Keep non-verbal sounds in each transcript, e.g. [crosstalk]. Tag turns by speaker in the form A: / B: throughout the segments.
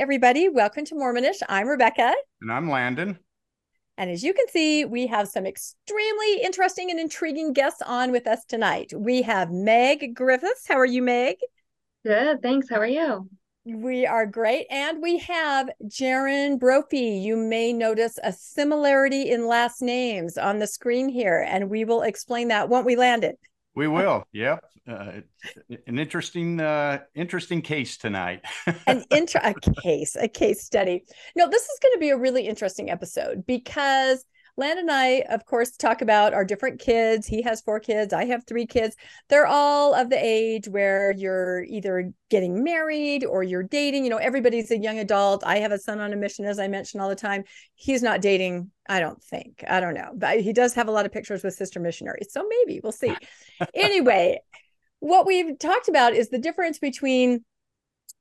A: everybody. Welcome to Mormonish. I'm Rebecca.
B: And I'm Landon.
A: And as you can see, we have some extremely interesting and intriguing guests on with us tonight. We have Meg Griffes. How are you, Meg?
C: Good, thanks. How are you?
A: We are great. And we have Jarin Brophy. You may notice a similarity in last names on the screen here, and we will explain that, won't we, Landon?
B: We will. Yep. Uh, an interesting, uh, interesting case tonight. [laughs]
A: an inter a case, a case study. No, this is going to be a really interesting episode because Land and I, of course, talk about our different kids. He has four kids. I have three kids. They're all of the age where you're either getting married or you're dating. You know, everybody's a young adult. I have a son on a mission, as I mention all the time. He's not dating, I don't think. I don't know. But he does have a lot of pictures with sister missionaries. So maybe we'll see. [laughs] anyway, what we've talked about is the difference between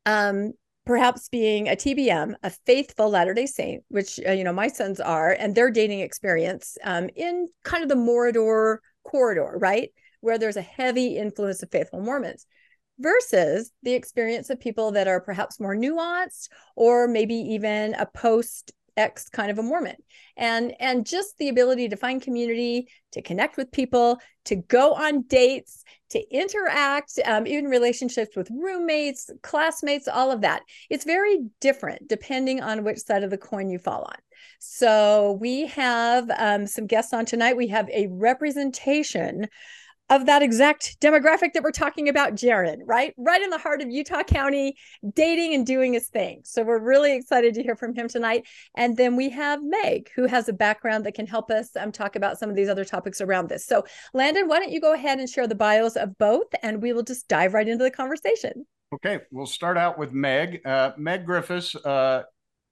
A: um, perhaps being a TBM, a faithful Latter day Saint, which, uh, you know, my sons are, and their dating experience um, in kind of the Morador corridor, right? Where there's a heavy influence of faithful Mormons versus the experience of people that are perhaps more nuanced or maybe even a post X kind of a Mormon. And and just the ability to find community, to connect with people, to go on dates, to interact, um, even relationships with roommates, classmates, all of that. It's very different depending on which side of the coin you fall on. So we have um, some guests on tonight. We have a representation of that exact demographic that we're talking about, Jarin, right? Right in the heart of Utah County, dating and doing his thing. So we're really excited to hear from him tonight. And then we have Meg, who has a background that can help us um, talk about some of these other topics around this. So, Landon, why don't you go ahead and share the bios of both, and we will just dive right into the conversation.
B: Okay, we'll start out with Meg. Uh, Meg Griffes, uh,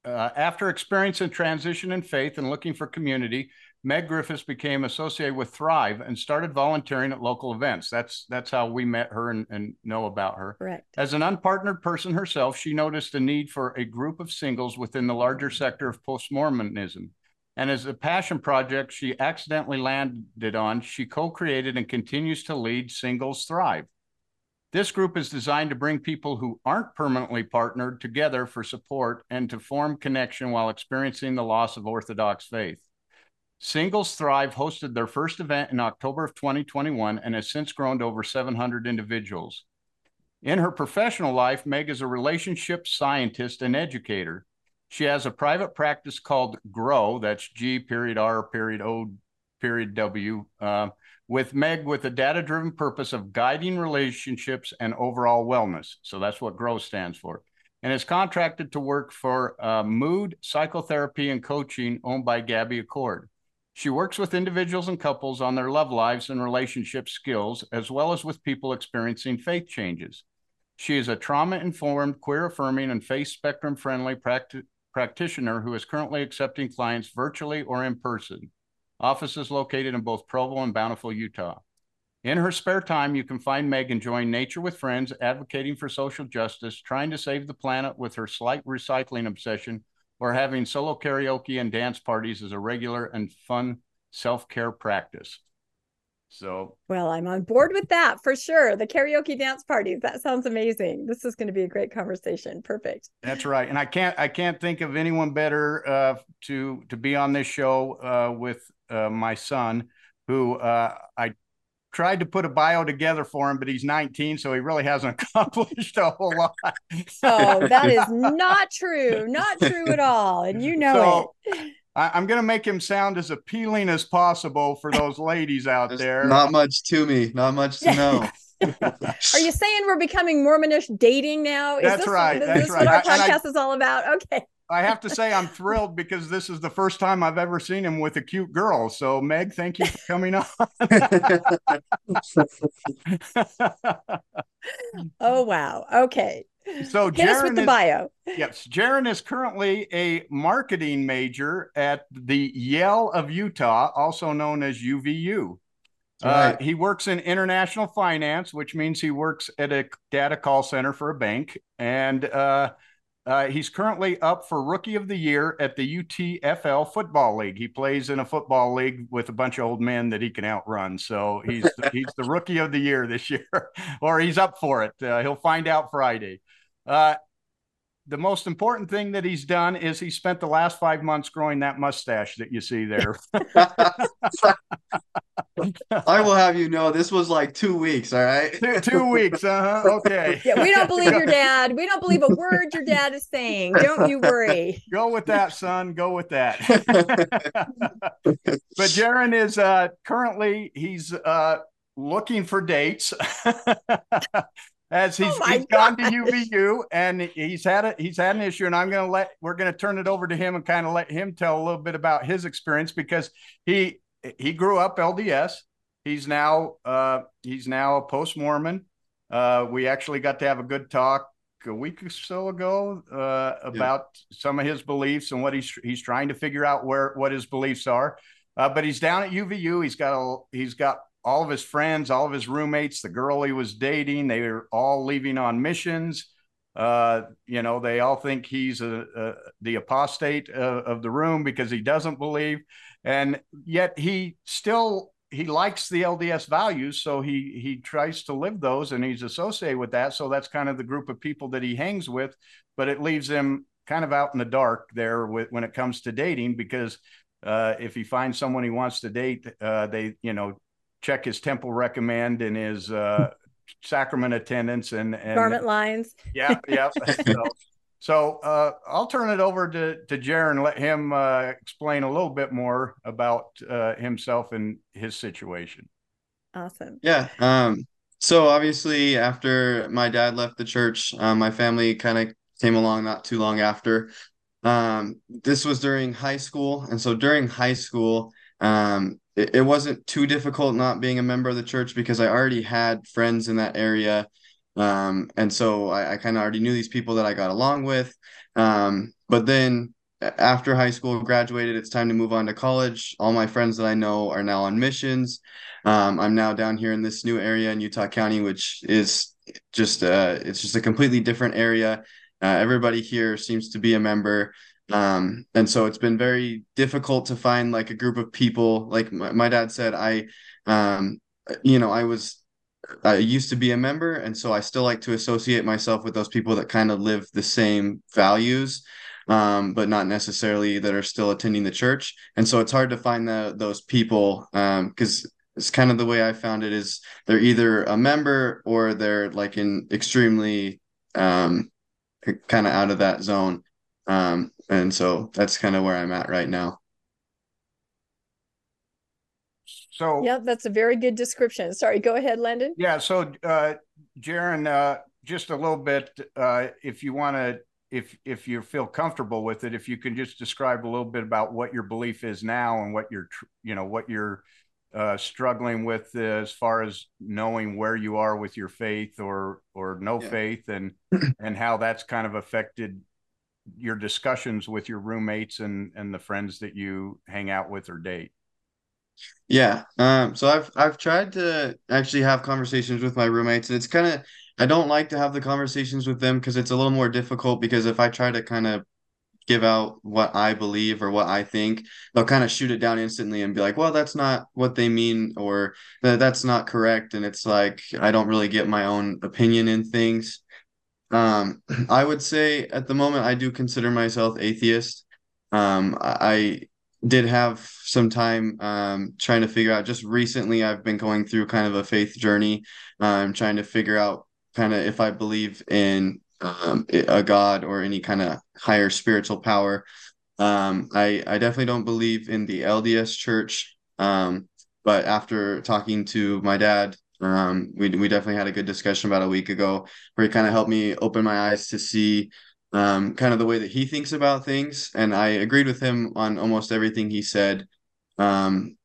B: uh, after experiencing transition in faith and looking for community, Meg Griffes became associated with Thrive and started volunteering at local events. That's that's how we met her and, and know about her.
A: Correct.
B: As an unpartnered person herself, she noticed a need for a group of singles within the larger sector of post-Mormonism. And as a passion project she accidentally landed on, she co-created and continues to lead Singles Thrive. This group is designed to bring people who aren't permanently partnered together for support and to form connection while experiencing the loss of Orthodox faith. Singles Thrive hosted their first event in October of 2021 and has since grown to over 700 individuals. In her professional life, Meg is a relationship scientist and educator. She has a private practice called Grow, that's G period R period O period W, uh, with Meg with a data driven purpose of guiding relationships and overall wellness. So that's what GROW stands for. And is contracted to work for uh, Mood Psychotherapy and Coaching owned by Gabby Accord. She works with individuals and couples on their love lives and relationship skills, as well as with people experiencing faith changes. She is a trauma informed, queer affirming, and faith spectrum friendly practi- practitioner who is currently accepting clients virtually or in person. Office is located in both Provo and Bountiful, Utah. In her spare time, you can find Meg enjoying nature with friends, advocating for social justice, trying to save the planet with her slight recycling obsession, or having solo karaoke and dance parties as a regular and fun self care practice. So,
A: well, I'm on board with that for sure. The karaoke dance parties, that sounds amazing. This is going to be a great conversation. Perfect.
B: That's right. And I can't I can't think of anyone better uh, to to be on this show uh, with uh, my son who uh, I tried to put a bio together for him, but he's 19, so he really hasn't [laughs] accomplished a whole lot.
A: oh, that is [laughs] not true. Not true at all. And you know so, it.
B: I, am going to make him sound as appealing as possible for those ladies out
D: There's
B: there.
D: Not much to me. Not much to know. [laughs]
A: Are you saying we're becoming Mormonish dating now?
B: Is that's
A: this,
B: right.
A: Is
B: that's
A: this
B: right.
A: what our podcast I, is all about? Okay.
B: I have to say I'm thrilled because this is the first time I've ever seen him with a cute girl. So Meg, thank you for coming on. [laughs]
A: oh wow. Okay.
B: So
A: Hit
B: Jarin
A: us with the
B: is,
A: bio.
B: Yes, Jarin is currently a marketing major at the Yale of Utah, also known as UVU. Uh, right. Uh, he works in international finance, which means he works at a data call center for a bank, and uh, uh, he's currently up for Rookie of the Year at the UTFL Football League. He plays in a football league with a bunch of old men that he can outrun. So he's the, he's the Rookie of the Year this year, [laughs] or he's up for it. Uh, he'll find out Friday. Uh, the most important thing that he's done is he spent the last five months growing that mustache that you see there. [laughs] [laughs]
D: I will have you know this was like two weeks, all right?
B: two, two weeks, uh huh. Okay. [laughs]
A: Yeah, we don't believe your dad. We don't believe a word your dad is saying. Don't you worry.
B: Go with that, son. Go with that. but Jarin is uh, currently he's uh, looking for dates. As he's,
A: Oh
B: he's gone to. UVU and he's had a he's had an issue, and I'm gonna let we're gonna turn it over to him and kind of let him tell a little bit about his experience because he he grew up LDS. He's now uh, he's now a post Mormon. Uh, we actually got to have a good talk a week or so ago uh, about some of his beliefs and what he's he's trying to figure out where what his beliefs are. Uh, but he's down at UVU. He's got a he's got all of his friends, all of his roommates, the girl he was dating. They were all leaving on missions. Uh, you know, they all think he's a, a the apostate of, of the room because he doesn't believe, and yet he still he likes the LDS values, so he he tries to live those, and he's associated with that. So that's kind of the group of people that he hangs with, but it leaves him kind of out in the dark there with, when it comes to dating because uh, if he finds someone he wants to date, uh, they you know check his temple recommend and his uh, [laughs] sacrament attendance and, and
A: Garment lines.
B: yeah, yeah. [laughs] so so uh, I'll turn it over to to Jarin, let him uh, explain a little bit more about uh, himself and his situation.
A: Awesome.
D: Yeah. Um, so obviously after my dad left the church, um, my family kind of came along not too long after. Um, this was during high school, and so during high school, um, it, it wasn't too difficult not being a member of the church because I already had friends in that area. Um, and so I, I kind of already knew these people that I got along with. Um, but then after high school graduated, it's time to move on to college. All my friends that I know are now on missions. Um, I'm now down here in this new area in Utah County, which is just uh, it's just a completely different area. Uh, everybody here seems to be a member. Um, and so it's been very difficult to find like a group of people. Like my, my dad said, I, um, you know, I was, I used to be a member, and so I still like to associate myself with those people that kind of live the same values, um, but not necessarily that are still attending the church. And so it's hard to find the, those people um, because it's kind of the way I found it is they're either a member or they're like in extremely um, kind of out of that zone. Um, and so that's kind of where I'm at right now.
B: So
A: yeah, that's a very good description. Sorry, go ahead, Landon.
B: yeah, so uh, Jarin, uh, just a little bit, uh, if you want to, if if you feel comfortable with it, if you can just describe a little bit about what your belief is now and what you're, you know, what you're uh, struggling with as far as knowing where you are with your faith or or no
D: Yeah.
B: faith, and [clears throat] and how that's kind of affected your discussions with your roommates and and the friends that you hang out with or date.
D: Yeah. Um, so I've I've tried to actually have conversations with my roommates, and it's kind of I don't like to have the conversations with them because it's a little more difficult because if I try to kind of give out what I believe or what I think, they'll kind of shoot it down instantly and be like, "Well, that's not what they mean," or that's not correct," and it's like I don't really get my own opinion in things. Um, I would say at the moment I do consider myself atheist. Um, I did have some time um, trying to figure out. Just recently, I've been going through kind of a faith journey. I'm trying to figure out kind of if I believe in um, a God or any kind of higher spiritual power. Um, I I definitely don't believe in the LDS Church. Um, but after talking to my dad, um, we we definitely had a good discussion about a week ago where he kind of helped me open my eyes to see um, kind of the way that he thinks about things. And I agreed with him on almost everything he said. Um,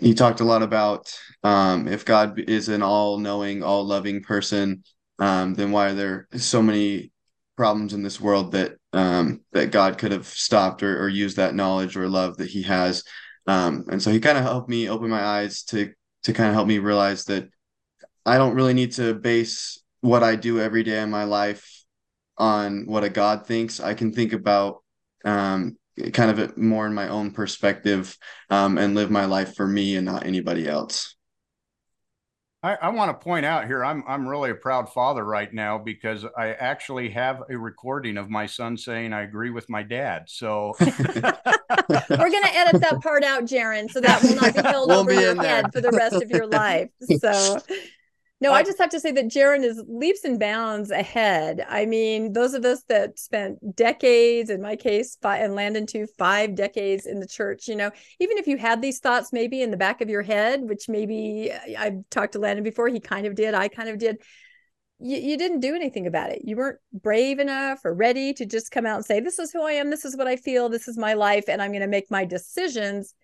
D: he talked a lot about um, if God is an all knowing, all loving person, um, then why are there so many problems in this world that um, that God could have stopped or, or used that knowledge or love that he has? Um, and so he kind of helped me open my eyes to to kind of help me realize that I don't really need to base what I do every day in my life on what a God thinks. I can think about um, kind of it more in my own perspective um, and live my life for me and not anybody else.
B: I, I want to point out here, I'm I'm really a proud father right now because I actually have a recording of my son saying I agree with my dad. So [laughs]
A: We're going to edit that part out, Jarin, so that will not be [laughs] held
D: Won't
A: over
D: be
A: your
D: in there.
A: head for the rest of your life. So, no, I
B: I-
A: just have to say that Jarin is leaps and bounds ahead. I mean, those of us that spent decades, in my case, five, and Landon too, five decades in the church, you know, even if you had these thoughts maybe in the back of your head, which maybe uh, I've talked to Landon before, he kind of did, I kind of did. You, you didn't do anything about it. You weren't brave enough or ready to just come out and say, This is who I am. This is what I feel. This is my life. And I'm going to make my decisions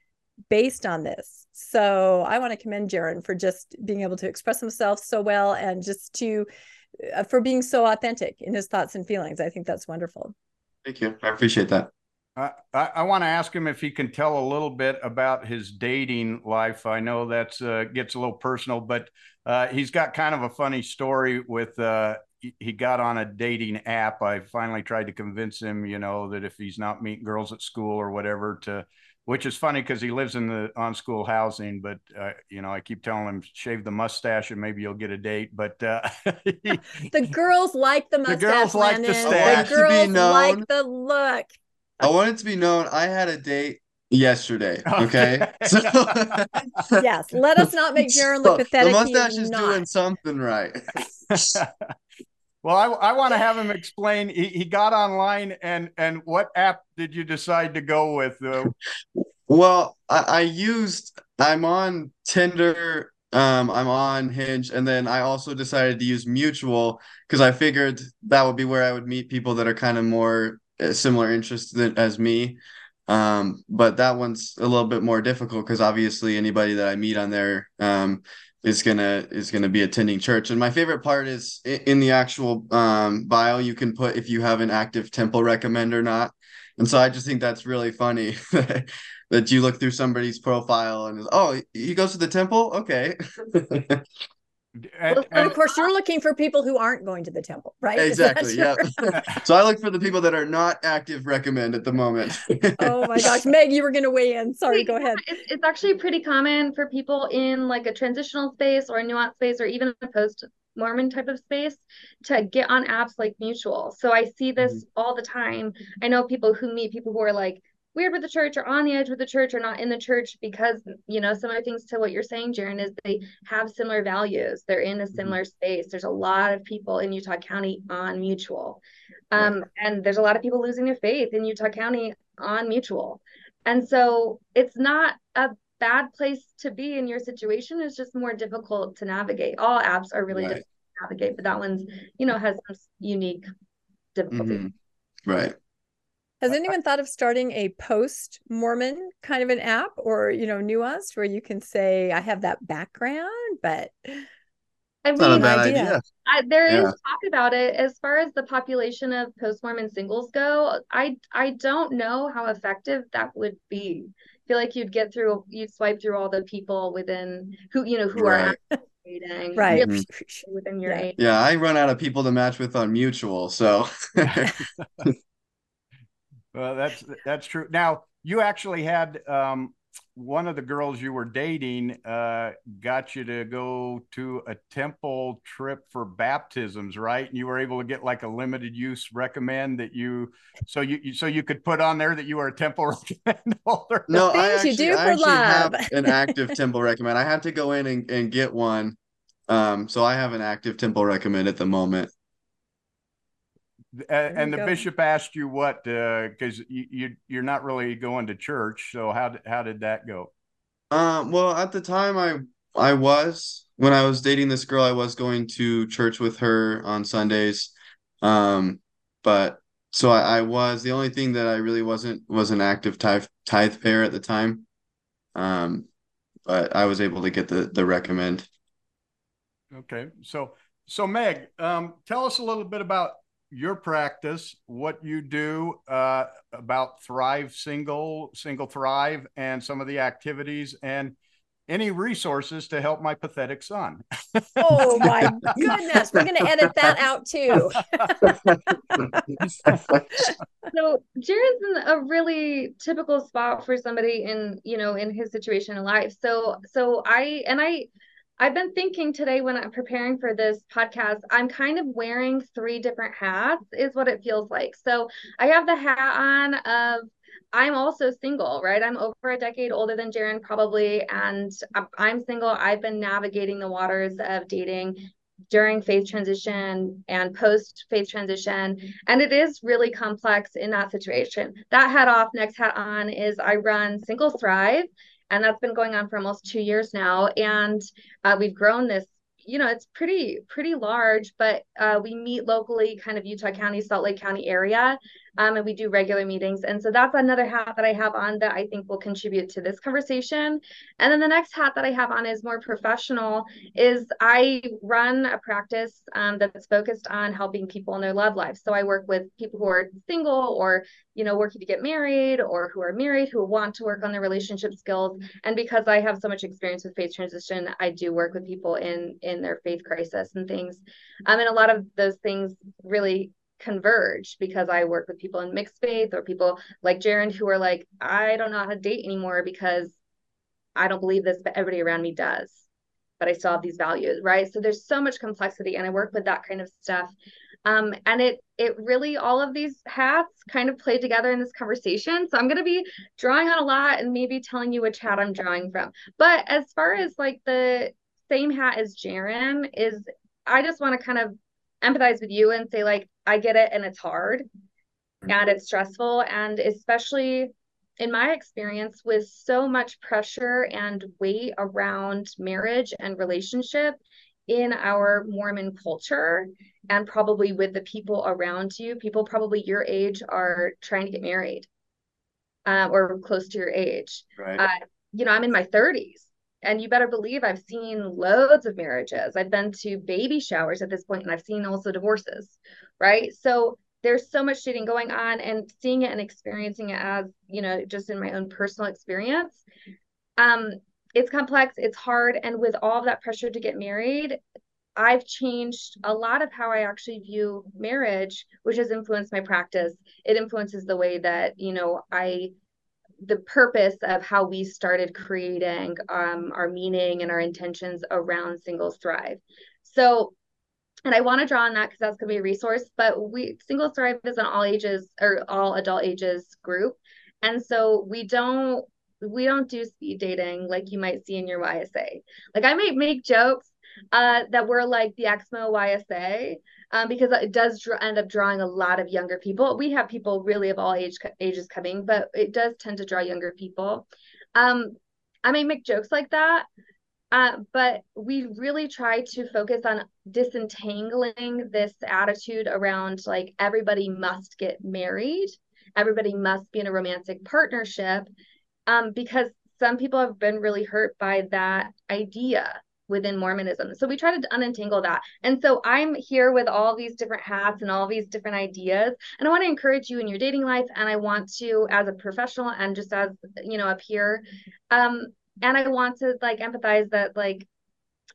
A: based on this. So I want to commend Jarin for just being able to express himself so well and just to uh, for being so authentic in his thoughts and feelings. I think that's wonderful.
D: Thank you. I appreciate that.
B: I, I, I want to ask him if he can tell a little bit about his dating life. I know that's uh, gets a little personal, but uh, he's got kind of a funny story with uh, he, he got on a dating app. I finally tried to convince him, you know, that if he's not meeting girls at school or whatever, to which is funny because he lives in the on school housing. But uh, you know, I keep telling him shave the mustache and maybe you'll get a date. But uh, [laughs] he- [laughs]
A: The girls like the mustache.
B: girls like the stash.
A: The girls like the look.
D: I want it to be known I had a date yesterday. [laughs] Okay.
B: Okay.
D: So
A: Yes. Let us not make Jarin look
D: So,
A: pathetic.
D: The mustache is
A: not.
D: doing something right.
B: Well, I, I want to have him [laughs] explain. He, he got online, and and what app did you decide to go with? Uh,
D: Well, I, I used I'm on Tinder, um, I'm on Hinge, and then I also decided to use Mutual because I figured that would be where I would meet people that are kind of more uh, similar interests than, as me. Um, but that one's a little bit more difficult because obviously anybody that I meet on there um is gonna is gonna be attending church. And my favorite part is in the actual um bio you can put if you have an active temple recommend or not. And so I just think that's really funny [laughs] that you look through somebody's profile and oh he goes to the temple okay [laughs]
B: and-
A: Well,
B: and-
A: of course, you're looking for people who aren't going to the temple, right? [laughs]
D: Exactly yeah [laughs] [laughs] so i look for the people that are not active recommend at the moment
A: oh my gosh, Meg, you were going to weigh in. Sorry,
C: Wait,
A: go ahead.
C: It's, it's actually pretty common for people in like a transitional space or a nuanced space or even a post Mormon type of space to get on apps like Mutual. So I see this
A: Mm-hmm.
C: all the time. I know people who meet people who are like weird with the church or on the edge with the church or not in the church because you know some of the things to what you're saying Jarin is they have similar values. They're in a
A: Mm-hmm.
C: similar space. There's a lot of people in Utah County on mutual. Um, and there's a lot of people losing their faith in Utah County on mutual. And so it's not a bad place to be in your situation. It's just more difficult to navigate. All apps are really
D: Right.
C: difficult to navigate but that one's you know has some unique difficulties.
D: Mhm. right
A: Has anyone thought of starting a post Mormon kind of an app or, you know, nuanced where you can say, I have that background, but
C: I
D: not a
C: mean,
D: bad
A: idea.
D: idea,
C: I, there is
D: Yeah.
C: talk about it as far as the population of post-Mormon singles go. I I don't know how effective that would be. I feel like you'd get through, you'd swipe through all the people within who you know who are
D: Right.
C: actively dating,
A: right.
C: really mm-hmm. within your
A: Yeah.
C: age.
D: yeah i run out of people to match with on mutual so [laughs] [laughs] [laughs]
B: well, that's that's true. Now, you actually had um, one of the girls you were dating uh, got you to go to a temple trip for baptisms, right? And you were able to get like a limited use recommend that you, so you, you so you could put on there that you were a temple [laughs] recommend holder.
D: no i
A: things you
D: actually,
A: do
D: I
A: for
D: actually have an [laughs] active temple recommend i had to go in and, and get one um so i have an active temple recommend at the moment
B: A- and the
A: go.
B: bishop asked you what because you, you you're not really going to church, so how did how did that go?
D: Um, well, at the time I I was when I was dating this girl, I was going to church with her on Sundays. Um, but so I, I was the only thing that I really wasn't was an active tithe tithe payer at the time. Um, but I was able to get the the recommend.
B: Okay, so so Meg, um, tell us a little bit about your practice, what you do uh, about Thrive Single, Single Thrive, and some of the activities, and any resources to help my pathetic son.
A: Oh [laughs] my goodness. We're going to edit that out too. [laughs]
C: So Jared's in a really typical spot for somebody in, you know, in his situation in life. So so I and I I've been thinking today when I'm preparing for this podcast, I'm kind of wearing three different hats, is what it feels like. So I have the hat on of I'm also single, right? I'm over a decade older than Jarin, probably, and I'm single. I've been navigating the waters of dating during faith transition and post faith transition. And it is really complex in that situation. That hat off, next hat on is I run Single Thrive. And that's been going on for almost two years now. And uh, we've grown this you know it's pretty pretty large but uh, we meet locally kind of utah county salt lake county area um, and we do regular meetings. And so that's another hat that i have on that i think will contribute to this conversation. And then the next hat that i have on is more professional is i run a practice um, that's focused on helping people in their love lives. so i work with people who are single or you know working to get married or who are married who want to work on their relationship skills. And because i have so much experience with faith transition i do work with people in in their faith crisis and things. Um, and a lot of those things really converge because i work with people in mixed faith or people like jarin who are like i don't know how to date anymore because i don't believe this but everybody around me does but i still have these values right so there's so much complexity and i work with that kind of stuff um, and it it really all of these hats kind of play together in this conversation. So I'm to be drawing on a lot and maybe telling you which hat I'm drawing from. But as far as like the same hat as Jarin is, I just want to kind of empathize with you and say like I get it and it's hard and it's stressful and especially in my experience with so much pressure and weight around marriage and relationship in our Mormon culture and probably with the people around you, people probably your age are trying to get married uh, or close to your age.
D: Right.
C: Uh, you know, I'm in my 30s. And you better believe I've seen loads of marriages. I've been to baby showers at this point, and I've seen also divorces, right? So there's so much dating going on, and seeing it and experiencing it as, you know, just in my own personal experience. Um, it's complex, it's hard. And with all of that pressure to get married, I've changed a lot of how I actually view marriage, which has influenced my practice. It influences the way that, you know, I the purpose of how we started creating um, our meaning and our intentions around singles thrive so and i want to draw on that because that's going to be a resource but we singles thrive is an all ages or all adult ages group and so we don't we don't do speed dating like you might see in your YSA. Like I might make jokes uh, that we're like the Exmo YSA um, because it does dr- end up drawing a lot of younger people. We have people really of all age ages coming, but it does tend to draw younger people. Um, I may make jokes like that, uh, but we really try to focus on disentangling this attitude around like everybody must get married, everybody must be in a romantic partnership um, because some people have been really hurt by that idea within Mormonism. So we try to unentangle that. And so I'm here with all these different hats and all these different ideas. And I want to encourage you in your dating life. And I want to, as a professional and just as, you know, up here, um, and I want to like empathize that like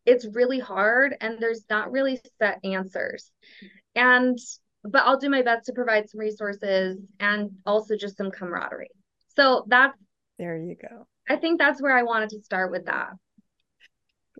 C: it's really hard and there's not really set answers. And but I'll do my best to provide some resources and also just some camaraderie. So that's
A: there you go.
C: I think that's where I wanted to start with that.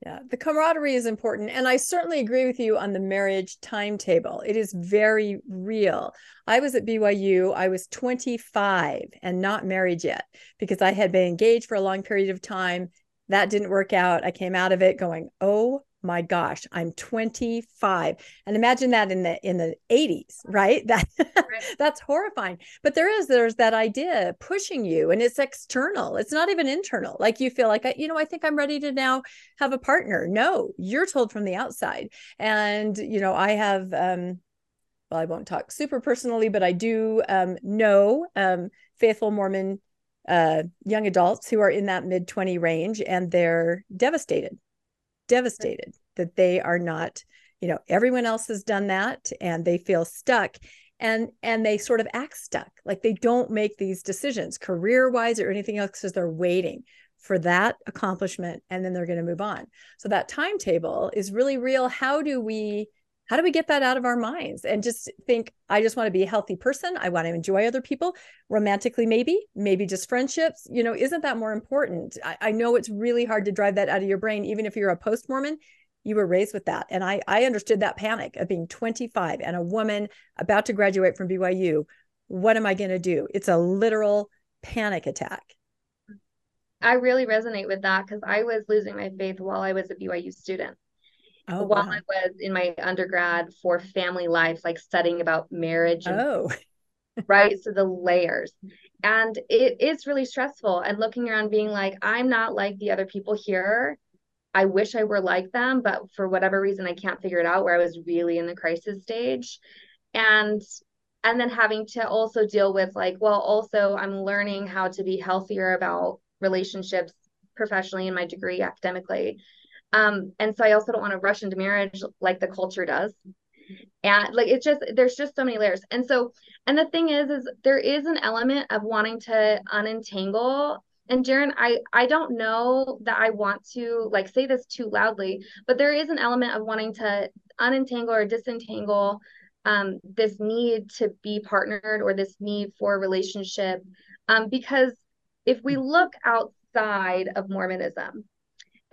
A: Yeah, the camaraderie is important. And I certainly agree with you on the marriage timetable. It is very real. I was at BYU, I was 25 and not married yet because I had been engaged for a long period of time. That didn't work out. I came out of it going, oh my gosh i'm 25 and imagine that in the in the 80s right? [laughs] That right. that's horrifying. But there is there's that idea pushing you and it's external. It's not even internal. Like you feel like you know i think i'm ready to now have a partner. No you're told from the outside. And you know i have um well i won't talk super personally but i do um know um faithful mormon uh young adults who are in that mid 20 range and they're devastated devastated that they are not you know everyone else has done that and they feel stuck and and they sort of act stuck. Like they don't make these decisions career wise or anything else because they're waiting for that accomplishment and then they're going to move on. So that timetable is really real. How do we how do we get that out of our minds? And just think i just want to be a healthy person. I want to enjoy other people. Romantically maybe maybe just friendships. You know isn't that more important? I, I know it's really hard to drive that out of your brain even if you're a post-mormon. You were raised with that. And i i understood that panic of being 25 and a woman about to graduate from byu what am i going to do? It's a literal panic attack.
C: I really resonate with that because i was losing my faith while i was a byu student oh, while wow. I was in my undergrad for family life, like studying about marriage.
A: And, oh, [laughs]
C: right. So the layers. And it is really stressful. And looking around being like, I'm not like the other people here. I wish I were like them, but for whatever reason, I can't figure it out where I was really in the crisis stage. And and then having to also deal with like, well, also I'm learning how to be healthier about relationships professionally in my degree academically um, and so I also don't want to rush into marriage like the culture does. And like it's just there's just so many layers. And so and the thing is is there is an element of wanting to unentangle and Jarin, I I don't know that I want to like say this too loudly, but there is an element of wanting to unentangle or disentangle um, this need to be partnered or this need for a relationship, um, because if we look outside of Mormonism,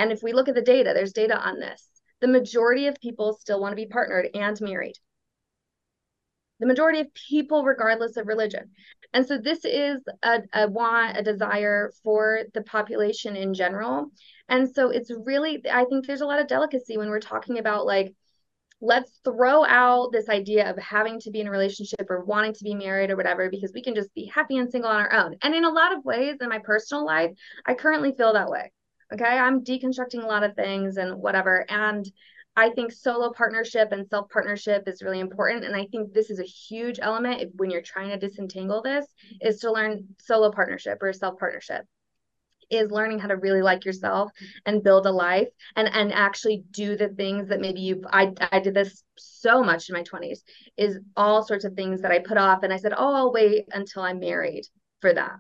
C: and if we look at the data, there's data on this. The majority of people still want to be partnered and married. The majority of people, regardless of religion. And so this is a, a want, a desire for the population in general. And so it's really, I think there's a lot of delicacy when we're talking about like, let's throw out this idea of having to be in a relationship or wanting to be married or whatever because we can just be happy and single on our own. And in a lot of ways in my personal life, I currently feel that way. Okay. I'm deconstructing a lot of things and whatever. And I think solo partnership and self partnership is really important. And I think this is a huge element if, when you're trying to disentangle this is to learn solo partnership or self partnership is learning how to really like yourself and build a life and and actually do the things that maybe you've I, I did this so much in my 20s is all sorts of things that I put off and I said oh I'll wait until I'm married for that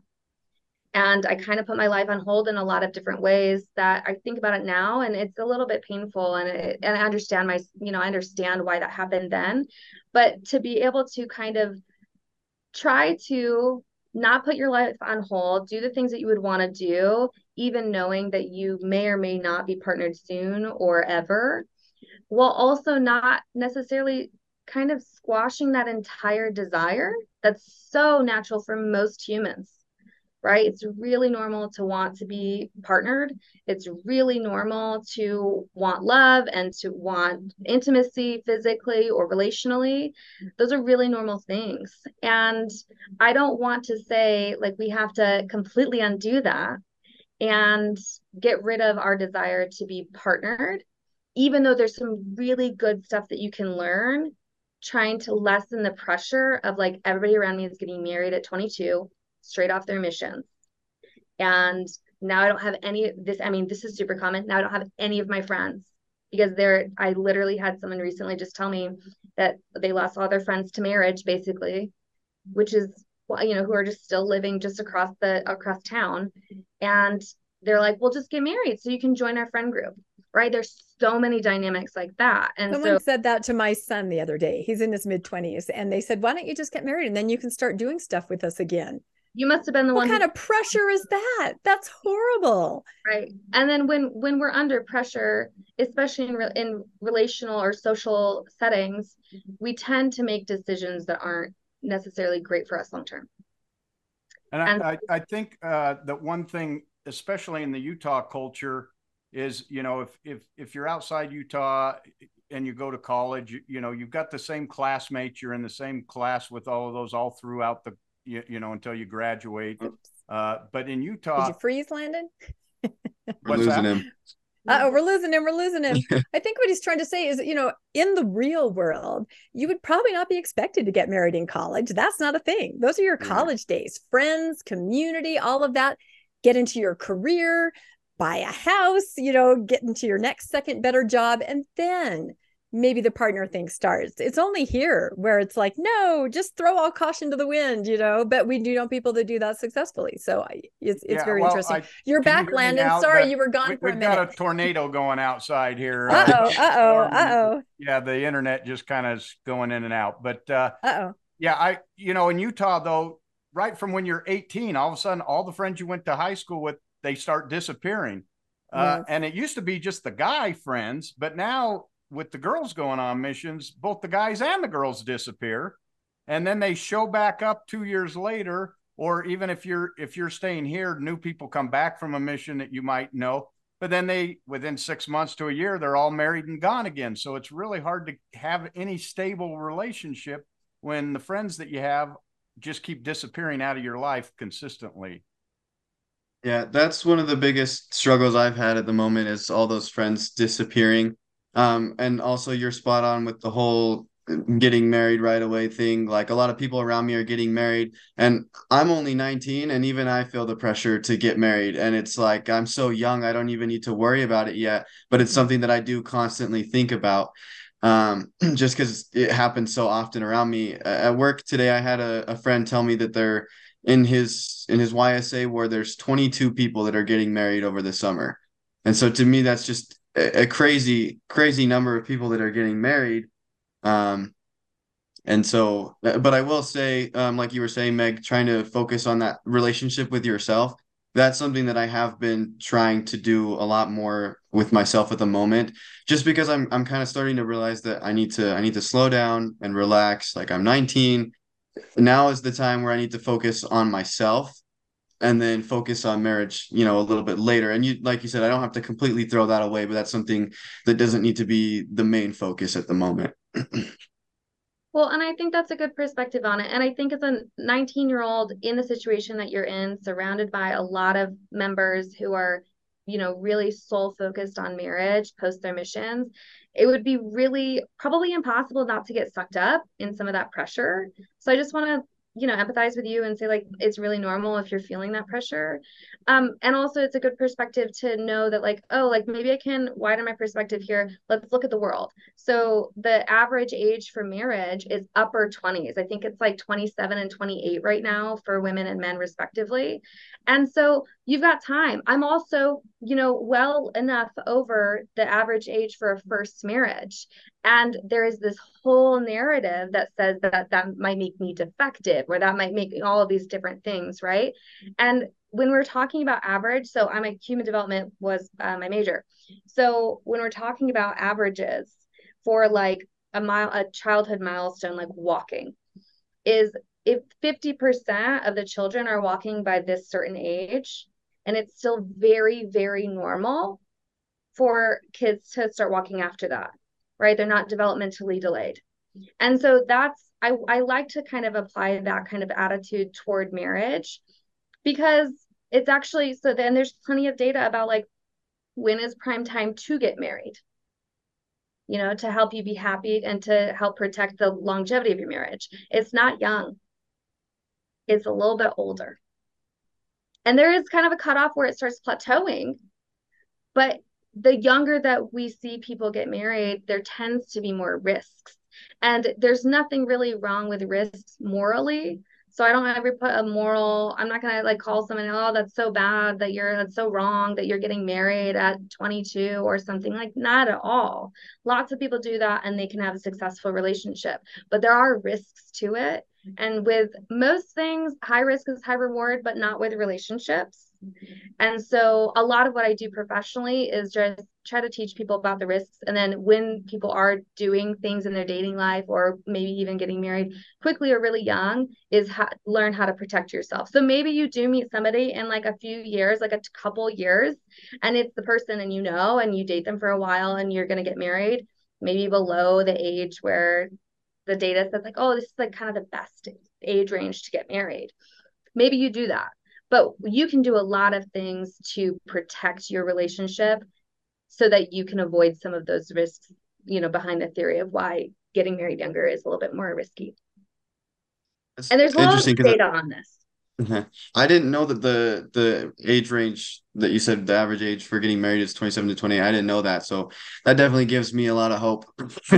C: and i kind of put my life on hold in a lot of different ways that i think about it now and it's a little bit painful and it, and i understand my you know i understand why that happened then. But to be able to kind of try to not put your life on hold do the things that you would want to do even knowing that you may or may not be partnered soon or ever while also not necessarily kind of squashing that entire desire that's so natural for most humans right? It's really normal to want to be partnered. It's really normal to want love and to want intimacy physically or relationally. Those are really normal things. And I don't want to say like we have to completely undo that and get rid of our desire to be partnered, even though there's some really good stuff that you can learn trying to lessen the pressure of like everybody around me is getting married at 22 straight off their missions. And now I don't have any this. I mean, this is super common. Now I don't have any of my friends because they're. I literally had someone recently just tell me that they lost all their friends to marriage, basically, which is you know who are just still living just across the across town, and they're like, "We'll just get married so you can join our friend group." Right? There's so many dynamics like that. And
A: someone
C: so,
A: said that to my son the other day. He's in his mid 20s, and they said, "Why don't you just get married and then you can start doing stuff with us again?"
C: You must have been the
A: what
C: one
A: kind who... of pressure is that? That's horrible.
C: Right. And then when when we're under pressure especially in, re- in relational or social settings we tend to make decisions that aren't necessarily great for us long term.
B: And, and I, I, I think uh, that one thing especially in the utah culture is you know if if if you're outside utah and you go to college you, you know you've got the same classmates you're in the same class with all of those all throughout the you, you know, until you graduate. Uh, but in Utah,
A: did you freeze, Landon?
D: we're losing that? him.
A: oh, we're losing him. We're losing him. [laughs] I think what he's trying to say is, you know, in the real world, you would probably not be expected to get married in college. That's not a thing. Those are your college yeah. days, friends, community, all of that. Get into your career, buy a house, you know, get into your next second better job, and then maybe the partner thing starts. It's only here where it's like, no, just throw all caution to the wind, you know. But we do know people that do that successfully. So it's it's yeah, very well, interesting. I, You're back, you Landon. Sorry, you were gone
B: we,
A: for a
B: minute. We've got a tornado going outside here.
A: Uh oh, uh oh, uh oh.
B: Yeah, the internet just kind of going in and out. But uh
A: oh.
B: Yeah, I you know in Utah though, right from when you're 18, all of a sudden all the friends you went to high school with they start disappearing. Uh, yes. and it used to be just the guy friends, but now with the girls going on missions, both the guys and the girls disappear, and then they show back up two years later. Or even if you're if you're staying here, new people come back from a mission that you might know, but then they within six months to a year they're all married and gone again. So it's really hard to have any stable relationship when the friends that you have just keep disappearing out of your life consistently.
D: Yeah, that's one of the biggest struggles I've had at the moment is all those friends disappearing. Um, and also you're spot on with the whole getting married right away thing. Like a lot of people around me are getting married, and I'm only 19, and even I feel the pressure to get married. And it's like I'm so young, I don't even need to worry about it yet. But it's something that I do constantly think about. Um, [clears throat] just because it happens so often around me. At work today, I had a, a friend tell me that they're in his in his YSA where there's 22 people that are getting married over the summer. And so to me, that's just a, crazy crazy number of people that are getting married. Um and so but i will say um like you were saying meg trying to focus on that relationship with yourself that's something that i have been trying to do a lot more with myself at the moment just because i'm i'm kind of starting to realize that i need to i need to slow down and relax like i'm 19 now is the time where i need to focus on myself and then focus on marriage you know a little bit later. And you like you said i don't have to completely throw that away but that's something that doesn't need to be the main focus at the moment. [clears throat]
C: Well and i think that's a good perspective on it. And i think as a 19 year old in the situation that you're in surrounded by a lot of members who are you know really soul focused on marriage post their missions it would be really probably impossible not to get sucked up in some of that pressure. So i just want to you know empathize with you and say like it's really normal if you're feeling that pressure. Um and also it's a good perspective to know that like oh like maybe i can widen my perspective here. Let's look at the world. So the average age for marriage is upper 20s i think it's like 27 and 28 right now for women and men respectively. And so you've got time. I'm also you know well enough over the average age for a first marriage and there is this whole narrative that says that that might make me defective or that might make all of these different things right? And when we're talking about average so i'm a human development was uh, my major. So when we're talking about averages for like a mile a childhood milestone like walking is if 50% of the children are walking by this certain age and it's still very very normal for kids to start walking after that right? They're not developmentally delayed. And so that's, I, I like to kind of apply that kind of attitude toward marriage because it's actually, so then there's plenty of data about like when is prime time to get married, you know, to help you be happy and to help protect the longevity of your marriage. It's not young, it's a little bit older. And there is kind of a cutoff where it starts plateauing, but the younger that we see people get married, there tends to be more risks. And there's nothing really wrong with risks morally. So I don't ever put a moral, I'm not gonna like call someone, oh, that's so bad that you're that's so wrong that you're getting married at 22 or something. Like not at all. Lots of people do that and they can have a successful relationship, but there are risks to it. And with most things, high risk is high reward, but not with relationships. And so a lot of what I do professionally is just try to teach people about the risks. And then when people are doing things in their dating life or maybe even getting married quickly or really young, is learn how to protect yourself. So maybe you do meet somebody in like a few years, like a couple years, and it's the person and you know, and you date them for a while and you're going to get married, maybe below the age where the data says like, oh, this is like kind of the best age range to get married. Maybe you do that but you can do a lot of things to protect your relationship so that you can avoid some of those risks you know behind the theory of why getting married younger is a little bit more risky and there's a lot of data on this [laughs]
D: I didn't know that the the age range that you said the average age for getting married is 27 to 28. I didn't know that. So that definitely gives me a lot of hope. [laughs]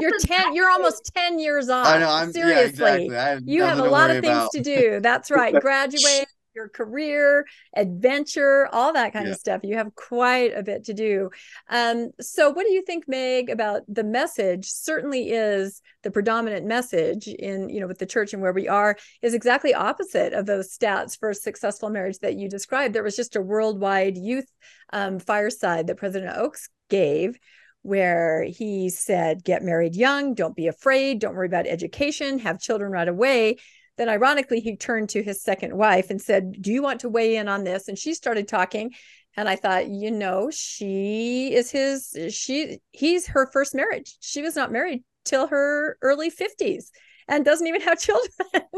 A: you're 10 you're almost 10 years off.
D: I know I'm
A: seriously.
D: Yeah, exactly. have
A: you have a lot of things
D: about.
A: to do. That's right. [laughs] Graduate your career, adventure, all that kind yeah. of stuff. You have quite a bit to do. Um, so, what do you think, Meg, about the message? Certainly is the predominant message in you know with the church and where we are is exactly opposite of those stats for successful marriage that you described. There was just a worldwide youth um, fireside that President Oaks gave where he said, Get married young, don't be afraid, don't worry about education, have children right away. Then, ironically, he turned to his second wife and said, Do you want to weigh in on this? And she started talking. And I thought, you know, she is his, she, he's her first marriage. She was not married till her early 50s and doesn't even have [laughs] children.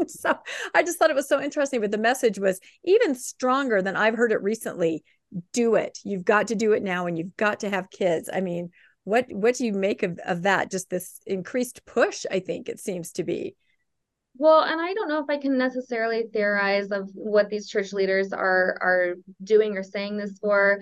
A: so I just thought it was so interesting. But the message was even stronger than I've heard it recently. Do it. You've got to do it now and you've got to have kids. I mean, what what do you make of, of that? Just this increased push, I think it seems to be.
C: Well, and I don't know if I can necessarily theorize of what these church leaders are are doing or saying this for.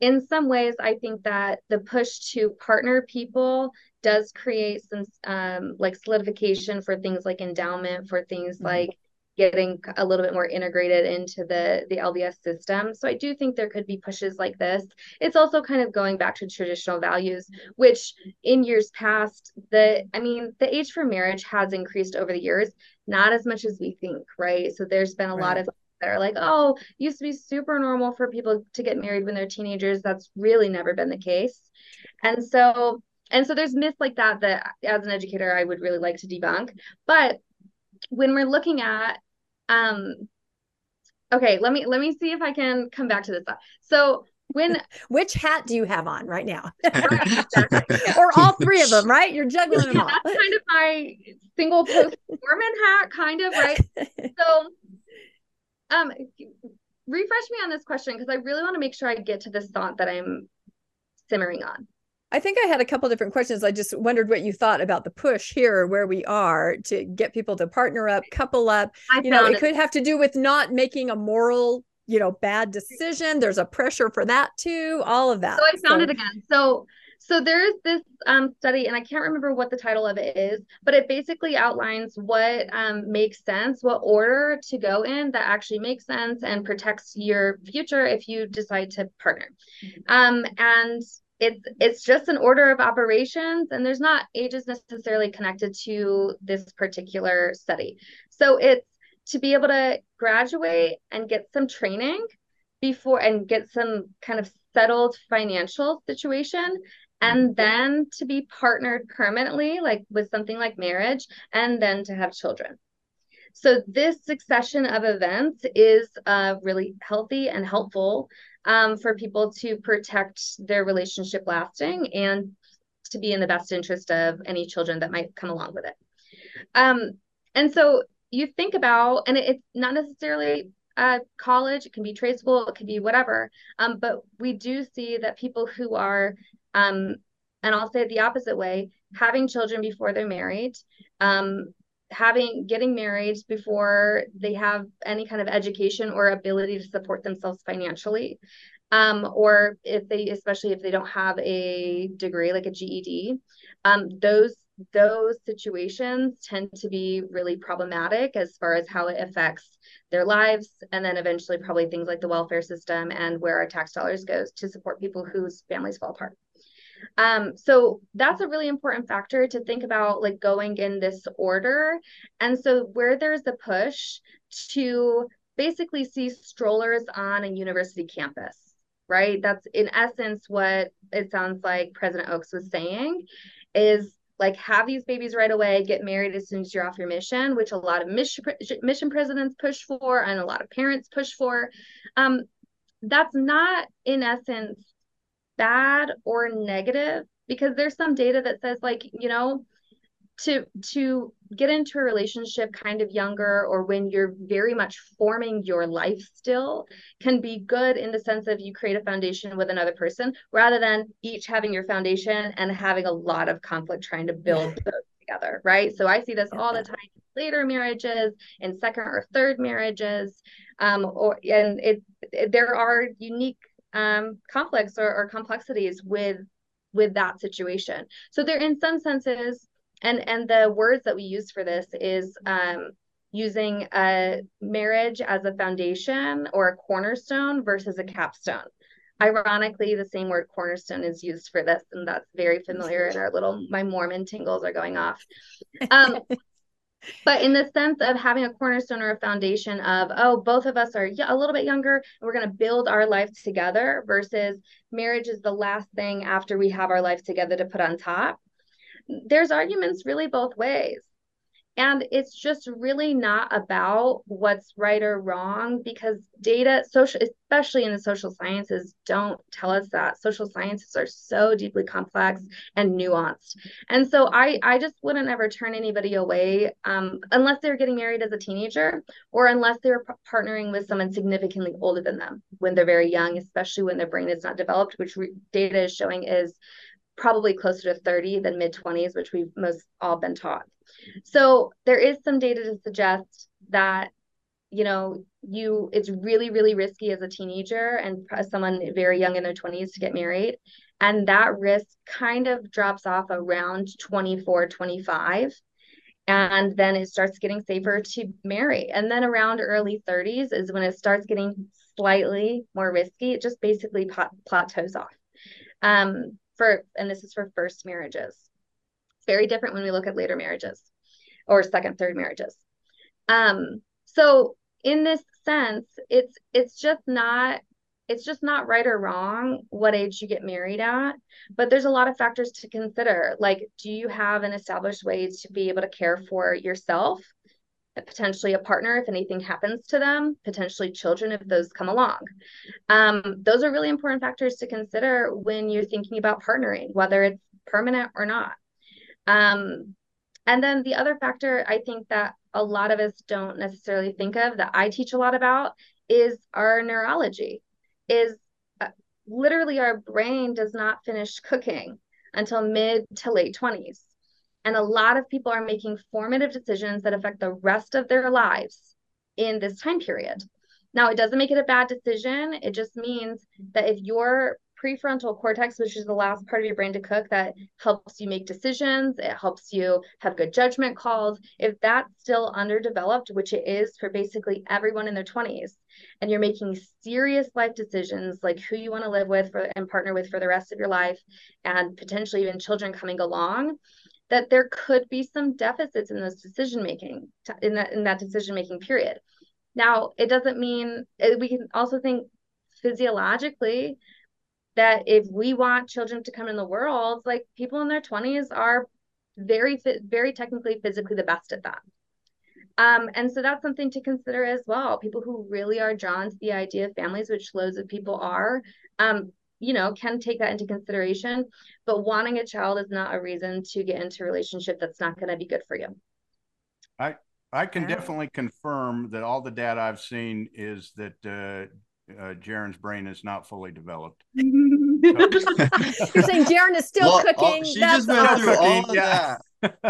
C: In some ways, I think that the push to partner people does create some um, like solidification for things like endowment, for things mm-hmm. like getting a little bit more integrated into the the LDS system. So I do think there could be pushes like this. It's also kind of going back to traditional values, which in years past, the I mean, the age for marriage has increased over the years, not as much as we think, right? So there's been a right. lot of that are like, oh, used to be super normal for people to get married when they're teenagers. That's really never been the case. And so and so there's myths like that that as an educator I would really like to debunk. But when we're looking at um okay let me let me see if i can come back to this so when [laughs]
A: which hat do you have on right now? [laughs] [laughs] Or all three of them right? You're juggling them all.
C: that's kind of my single post mormon hat kind of right? So um refresh me on this question because i really want to make sure i get to this thought that i'm simmering on
A: I think I had a couple different questions. I just wondered what you thought about the push here, where we are to get people to partner up, couple up. I you know, it, it could have to do with not making a moral, you know, bad decision. There's a pressure for that too. All of that.
C: So I found so. it again. So so there's this um, study, and I can't remember what the title of it is, but it basically outlines what um, makes sense, what order to go in that actually makes sense and protects your future if you decide to partner. Mm-hmm. Um, and it's it's just an order of operations and there's not ages necessarily connected to this particular study. So it's to be able to graduate and get some training before and get some kind of settled financial situation and mm-hmm. then to be partnered permanently like with something like marriage and then to have children so this succession of events is uh, really healthy and helpful um, for people to protect their relationship lasting and to be in the best interest of any children that might come along with it. Um, and so you think about, and it, it's not necessarily uh, college, it can be school, it can be whatever. Um, but we do see that people who are, um, and I'll say it the opposite way, having children before they're married, um, having getting married before they have any kind of education or ability to support themselves financially. Um, or if they especially if they don't have a degree like a ged um, those those situations tend to be really problematic as far as how it affects their lives and then eventually probably things like the welfare system and where our tax dollars goes to support people whose families fall apart um, so that's a really important factor to think about, like going in this order. And so, where there's a push to basically see strollers on a university campus, right? That's in essence what it sounds like President Oaks was saying is like have these babies right away, get married as soon as you're off your mission, which a lot of mission, mission presidents push for and a lot of parents push for. Um, that's not in essence bad or negative because there's some data that says like you know to to get into a relationship kind of younger or when you're very much forming your life still can be good in the sense of you create a foundation with another person rather than each having your foundation and having a lot of conflict trying to build those together right? So i see this all the time later marriages, in second or third marriages, um, or and it, it there are unique um, conflicts or, or complexities with with that situation. So there, in some senses, and and the words that we use for this is um, using a marriage as a foundation or a cornerstone versus a capstone. Ironically, the same word cornerstone is used for this, and that's very familiar. And our little my Mormon tingles are going off. Um, [laughs] but in the sense of having a cornerstone or a foundation of oh both of us are a little bit younger and we're going to build our life together versus marriage is the last thing after we have our life together to put on top. There's arguments really both ways and it's just really not about what's right or wrong because data, social, especially in the social sciences, don't tell us that. Social sciences are so deeply complex and nuanced. And so I, I just wouldn't ever turn anybody away um, unless they're getting married as a teenager or unless they're p- partnering with someone significantly older than them when they're very young, especially when their brain is not developed, which re- data is showing is probably closer to 30 than mid 20s, which we've most all been taught. So there is some data to suggest that, you know, you it's really, really risky as a teenager and as someone very young in their 20s to get married. And that risk kind of drops off around 24, 25 and then it starts getting safer to marry and then around early 30s is when it starts getting slightly more risky it just basically plateaus off um, for and this is for first marriages. It's very different when we look at later marriages or second third marriages. Um so in this sense it's it's just not it's just not right or wrong what age you get married at but there's a lot of factors to consider. Like do you have an established way to be able to care for yourself potentially a partner if anything happens to them, potentially children if those come along. Um, those are really important factors to consider when you're thinking about partnering, whether it's permanent or not. Um, and then the other factor I think that a lot of us don't necessarily think of that I teach a lot about is our neurology, is uh, literally our brain does not finish cooking until mid to late 20s. And a lot of people are making formative decisions that affect the rest of their lives in this time period. Now, it doesn't make it a bad decision. It just means that if your prefrontal cortex, which is the last part of your brain to cook that helps you make decisions, it helps you have good judgment calls. If that's still underdeveloped, which it is for basically everyone in their 20s, and you're making serious life decisions like who you want to live with for, and partner with for the rest of your life, and potentially even children coming along, that there could be some deficits in those decision making in that in that decision making period. Now it doesn't mean eh, we can also think physiologically that if we want children to come in the world like people in their 20s are very very technically physically the best at that. Um, and so that's something to consider as well. People who really are drawn to the idea of families which loads of people are um, you know can take that into consideration but wanting a child is not a reason to get into a relationship that's not going to be good for you
B: i i can yeah. definitely confirm that all the data i've seen is that uh, uh Jarin's brain is not fully developed. [laughs] [laughs]
A: You're saying Jarin is still well, cooking.
D: she That's just went awesome. through all of yeah. that.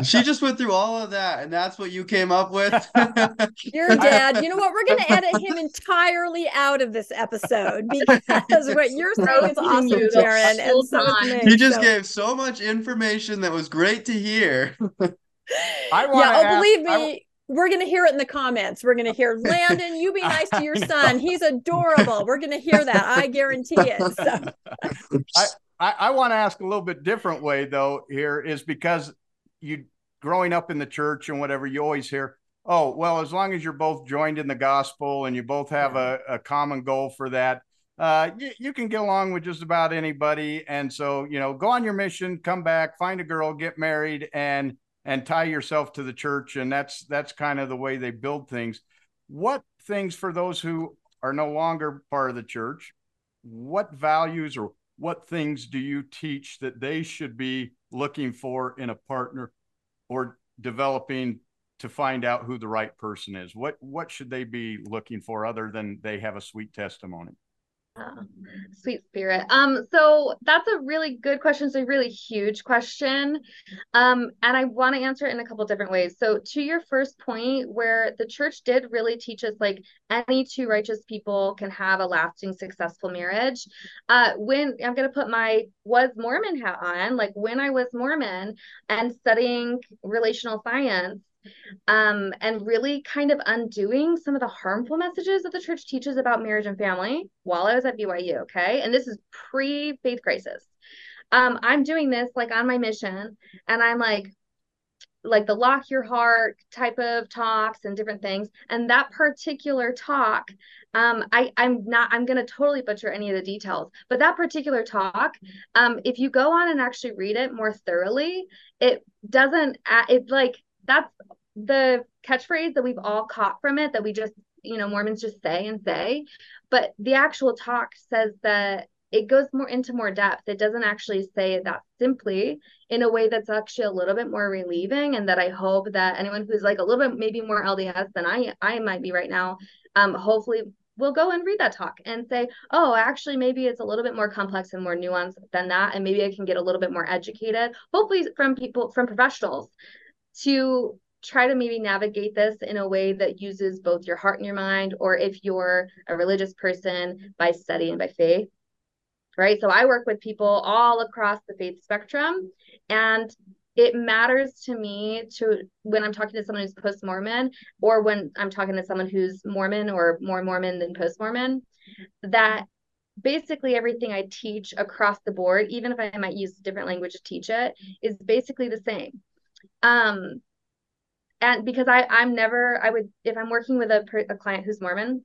D: She just went through all of that, and that's what you came up with. [laughs]
A: Your dad. You know what? We're going to edit him entirely out of this episode [laughs] because what you're saying is awesome, Jarin, and so
D: is He just so. gave so much information that was great to hear.
A: I want yeah, oh, believe me. We're going to hear it in the comments. We're going to hear [laughs] Landon, you be nice to your son. He's adorable. We're going to hear that. I guarantee it. [laughs] So.
B: I, I, I want to ask a little bit different way though. Here is because you growing up in the church and whatever you always hear. Oh well, as long as you're both joined in the gospel and you both have a, a common goal for that, uh, you, you can get along with just about anybody. And so you know, go on your mission, come back, find a girl, get married, and and tie yourself to the church and that's that's kind of the way they build things. What things for those who are no longer part of the church what values or what things do you teach that they should be looking for in a partner or developing to find out who the right person is? What what should they be looking for other than they have a sweet testimony
C: sweet spirit. Um, so that's a really good question. It's a really huge question. Um, and I want to answer it in a couple different ways. So to your first point, where the church did really teach us like any two righteous people can have a lasting, successful marriage. Uh, when I'm gonna put my was Mormon hat on, like when I was Mormon and studying relational science, um, and really kind of undoing some of the harmful messages that the church teaches about marriage and family while I was at BYU. Okay. And this is pre faith crisis. Um, I'm doing this like on my mission, and I'm like, like the lock your heart type of talks and different things and that particular talk um i i'm not i'm going to totally butcher any of the details but that particular talk um if you go on and actually read it more thoroughly it doesn't it like that's the catchphrase that we've all caught from it that we just you know mormons just say and say but the actual talk says that it goes more into more depth. It doesn't actually say it that simply in a way that's actually a little bit more relieving and that i hope that anyone who's like a little bit maybe more lds than i i might be right now um hopefully will go and read that talk and say oh actually maybe it's a little bit more complex and more nuanced than that and maybe i can get a little bit more educated hopefully from people from professionals to try to maybe navigate this in a way that uses both your heart and your mind, or if you're a religious person, by study and by faith. Right. So I work with people all across the faith spectrum. And it matters to me to when I'm talking to someone who's post Mormon, or when I'm talking to someone who's Mormon or more Mormon than post Mormon, that basically everything I teach across the board, even if I might use different language to teach it, is basically the same. Um, and because I I'm never I would if I'm working with a, a client who's Mormon,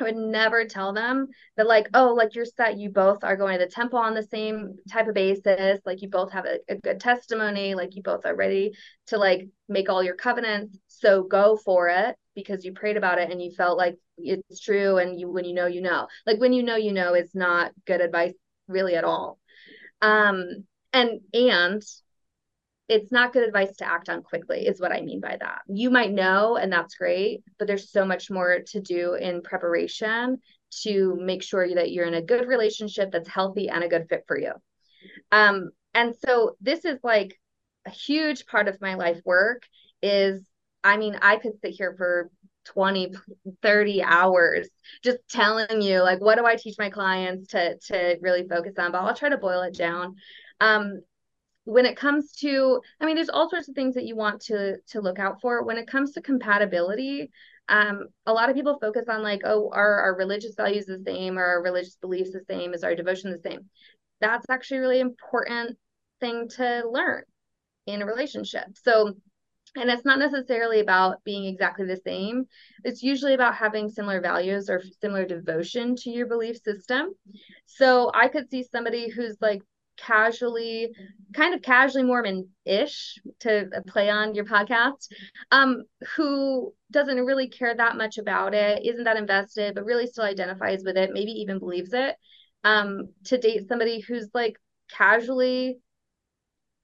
C: I would never tell them that like oh like you're set you both are going to the temple on the same type of basis like you both have a, a good testimony like you both are ready to like make all your covenants. So go for it because you prayed about it and you felt like it's true and you when you know you know. Like when you know you know is not good advice really at all. Um and and it's not good advice to act on quickly is what i mean by that. You might know and that's great but there's so much more to do in preparation to make sure that you're in a good relationship that's healthy and a good fit for you. Um and so this is like a huge part of my life work is i mean i could sit here for 20 30 hours just telling you like what do i teach my clients to to really focus on but i'll try to boil it down. Um when it comes to i mean there's all sorts of things that you want to to look out for. When it comes to compatibility um, a lot of people focus on like oh are our religious values the same? Or our religious beliefs the same? Is our devotion the same? That's actually a really important thing to learn in a relationship. So and it's not necessarily about being exactly the same. It's usually about having similar values or similar devotion to your belief system. So i could see somebody who's like casually, kind of casually Mormon-ish to play on your podcast, um, who doesn't really care that much about it, isn't that invested, but really still identifies with it, maybe even believes it, um, to date somebody who's like casually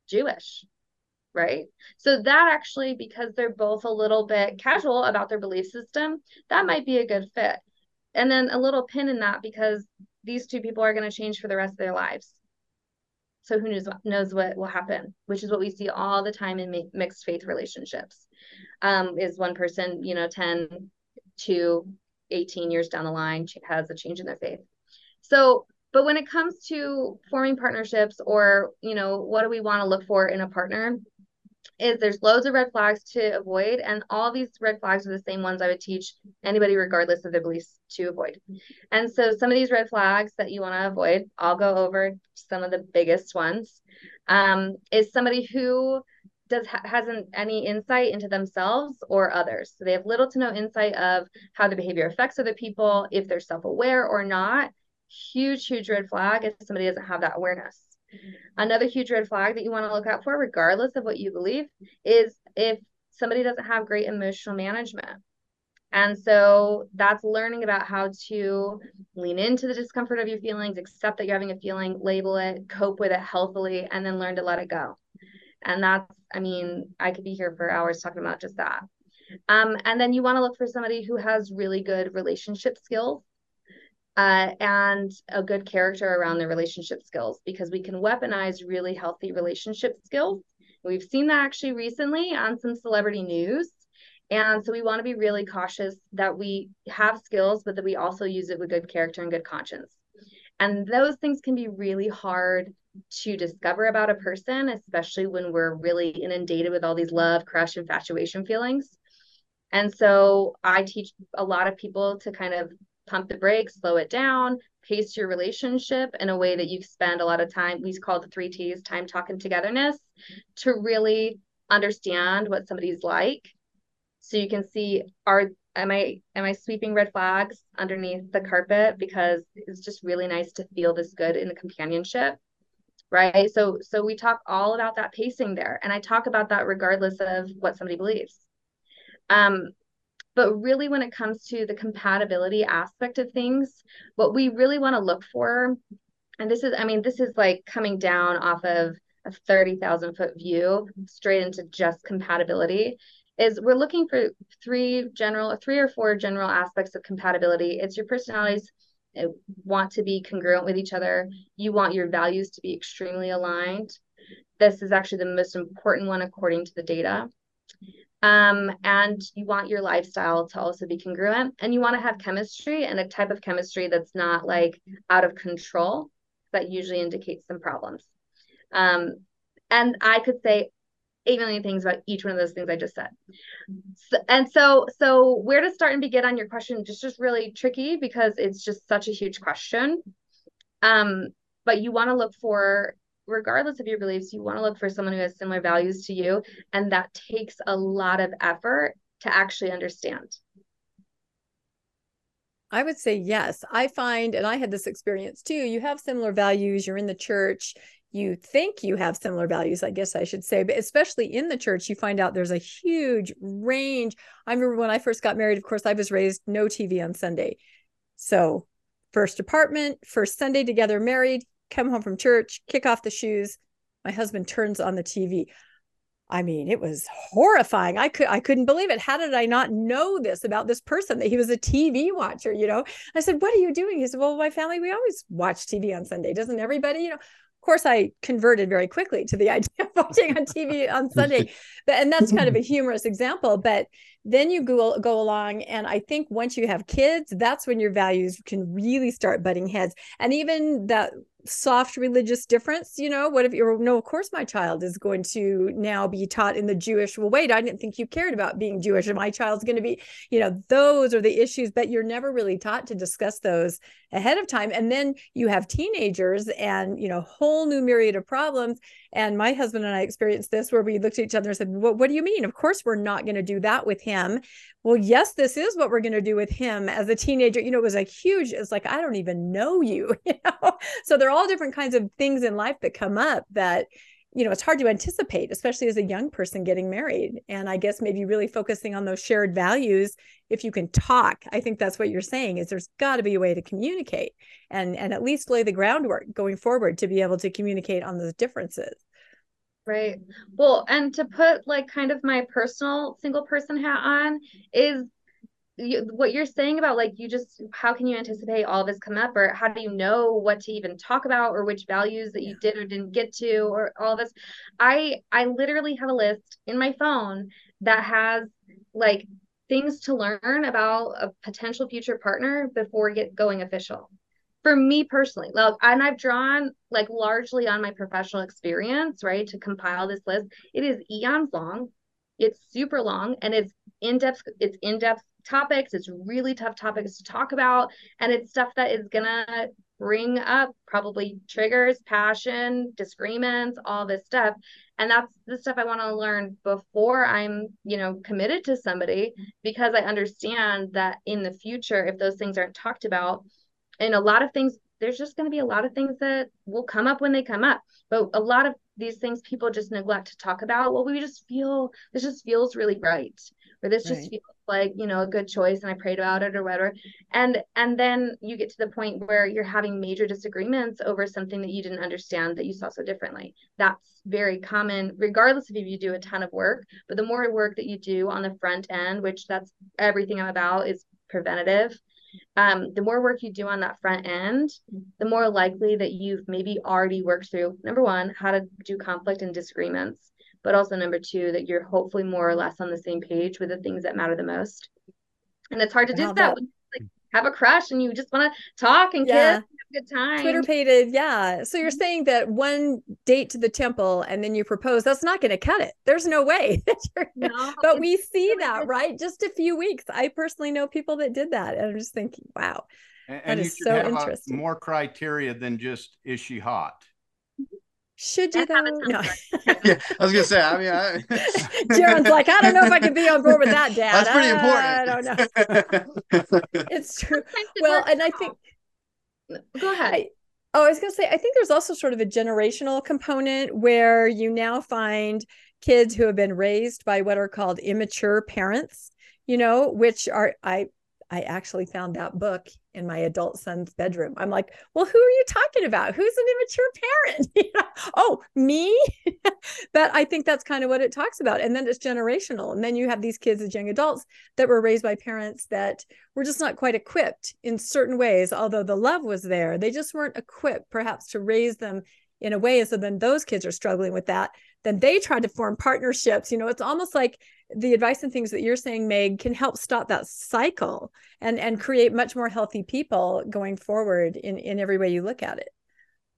C: Jewish. Right. So that actually, because they're both a little bit casual about their belief system, that might be a good fit. And then a little pin in that because these two people are going to change for the rest of their lives so who knows knows what will happen which is what we see all the time in mixed faith relationships. Um, is one person you know 10 to 18 years down the line has a change in their faith. So but when it comes to forming partnerships or you know what do we want to look for in a partner is there's loads of red flags to avoid and all these red flags are the same ones i would teach anybody regardless of their beliefs to avoid. And so some of these red flags that you want to avoid i'll go over some of the biggest ones. Um, is somebody who does ha- hasn't any insight into themselves or others. So they have little to no insight of how the behavior affects other people if they're self-aware or not. Huge huge red flag if somebody doesn't have that awareness Another huge red flag that you want to look out for, regardless of what you believe, is if somebody doesn't have great emotional management. And so that's learning about how to lean into the discomfort of your feelings, accept that you're having a feeling, label it, cope with it healthily, and then learn to let it go. And that's, I mean, I could be here for hours talking about just that. Um, and then you want to look for somebody who has really good relationship skills uh, and a good character around the relationship skills because we can weaponize really healthy relationship skills. We've seen that actually recently on some celebrity news. And so we want to be really cautious that we have skills, but that we also use it with good character and good conscience. And those things can be really hard to discover about a person, especially when we're really inundated with all these love, crush, infatuation feelings. And so I teach a lot of people to kind of pump the brakes, slow it down, pace your relationship in a way that you spend a lot of time. We call the three T's time, talking, togetherness to really understand what somebody's like. So you can see are am I am I sweeping red flags underneath the carpet because it's just really nice to feel this good in the companionship. Right. So so we talk all about that pacing there. And I talk about that regardless of what somebody believes. Um, but really, when it comes to the compatibility aspect of things, what we really want to look for, and this is, I mean, this is like coming down off of a 30,000 foot view straight into just compatibility, is we're looking for three general, three or four general aspects of compatibility. It's your personalities want to be congruent with each other. You want your values to be extremely aligned. This is actually the most important one according to the data. Um, and you want your lifestyle to also be congruent and you want to have chemistry and a type of chemistry that's not like out of control that usually indicates some problems. Um, and i could say eight million things about each one of those things i just said. So, and so so where to start and begin on your question just just really tricky because it's just such a huge question. Um, but you want to look for regardless of your beliefs, you want to look for someone who has similar values to you. And that takes a lot of effort to actually understand.
A: I would say yes. I find, and I had this experience too, you have similar values, you're in the church, you think you have similar values, I guess I should say, but especially in the church, you find out there's a huge range. I remember when I first got married, of course, I was raised no TV on Sunday. So, first apartment, first Sunday together, married, come home from church, kick off the shoes. My husband turns on the TV. I mean, it was horrifying. I could I couldn't believe it. How did I not know this about this person that he was a TV watcher, you know? I said, "What are you doing?" He said, "Well, my family we always watch TV on Sunday. Doesn't everybody, you know?" Of course, I converted very quickly to the [laughs] idea of watching on TV on Sunday. [laughs] But and that's kind of a humorous example, but then you go go along and I think once you have kids, that's when your values can really start butting heads. And even that soft religious difference you know what if you're no of course my child is going to now be taught in the jewish well wait i didn't think you cared about being jewish and my child's going to be you know those are the issues but you're never really taught to discuss those ahead of time and then you have teenagers and you know whole new myriad of problems and my husband and i experienced this where we looked at each other and said well, what do you mean? Of course we're not going to do that with him. Well yes this is what we're going to do with him as a teenager. You know it was a huge it's like i don't even know you [laughs] you know? So there are all different kinds of things in life that come up that you know it's hard to anticipate especially as a young person getting married. And i guess maybe really focusing on those shared values if you can talk i think that's what you're saying is there's got to be a way to communicate and and at least lay the groundwork going forward to be able to communicate on those differences
C: right. Mm-hmm. Well and to put like kind of my personal single person hat on is you, what you're saying about like you just how can you anticipate all of this come up? Or how do you know what to even talk about or which values that you did or didn't get to or all of this? I i literally have a list in my phone that has like things to learn about a potential future partner before get going official for me personally like and i've drawn like largely on my professional experience right to compile this list it is eons long it's super long and it's in-depth it's in-depth topics. It's really tough topics to talk about. And it's stuff that is to bring up probably triggers, passion, disagreements, all this stuff. And that's the stuff I want to learn before I'm, you know, committed to somebody because I understand that in the future, if those things aren't talked about, and a lot of things, there's just going to be a lot of things that will come up when they come up. But a lot of these things people just neglect to talk about. Well, we just feel this just feels really right, or this right. just feels like you know a good choice and i prayed about it or whatever and and then you get to the point where you're having major disagreements over something that you didn't understand that you saw so differently that's very common regardless of if you do a ton of work but the more work that you do on the front end which that's everything i'm about is preventative um, the more work you do on that front end, the more likely that you've maybe already worked through number one, how to do conflict and disagreements, but also number two, that you're hopefully more or less on the same page with the things that matter the most. And it's hard to do that, that like have a crush and you just want to talk and yeah. kiss good time.
A: Twitter pated, yeah. So you're mm-hmm. saying that one date to the temple and then you propose, that's not going to cut it. There's no way. [laughs] no, but we see that, right? Just a few weeks. I personally know people that did that. And I'm just thinking, wow,
B: and, that and is so interesting. more criteria than just is she hot?
A: Should you though? No. [laughs] [laughs]
D: yeah, I was gonna say. I mean, I...
A: Jarin's like, I don't know if I can be on board with that, Dad.
D: That's pretty important.
A: I don't know. it's true. Well, and I think
C: Go ahead. I,
A: oh, I was going to say, I think there's also sort of a generational component where you now find kids who have been raised by what are called immature parents, you know, which are, I, I actually found that book in my adult son's bedroom. I'm like, well, who are you talking about? Who's an immature parent? [laughs] oh, me? [laughs] but I think that's kind of what it talks about. And then it's generational. And then you have these kids as young adults that were raised by parents that were just not quite equipped in certain ways, although the love was there. They just weren't equipped, perhaps, to raise them in a way. So then those kids are struggling with that. Then they try to form partnerships. You know, it's almost like the advice and things that you're saying meg can help stop that cycle and and create much more healthy people going forward in in every way you look at it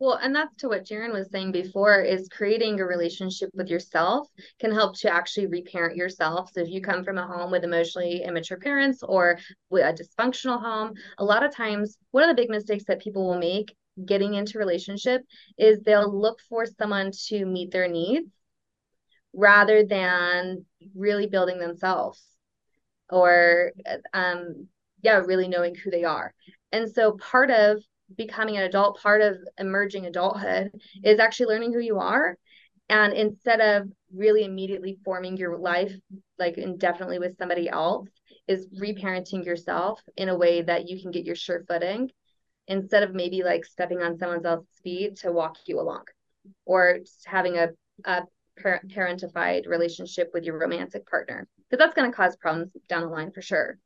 C: well, and that's to what Jarin was saying before is creating a relationship with yourself can help to actually reparent yourself. So if you come from a home with emotionally immature parents or a dysfunctional home, a lot of times one of the big mistakes that people will make getting into relationship is they'll look for someone to meet their needs rather than really building themselves or um yeah really knowing who they are. And so part of becoming an adult part of emerging adulthood is actually learning who you are. And instead of really immediately forming your life like indefinitely with somebody else is reparenting yourself in a way that you can get your sure footing instead of maybe like stepping on someone else's feet to walk you along or having a, a parentified relationship with your romantic partner because that's going to cause problems down the line for sure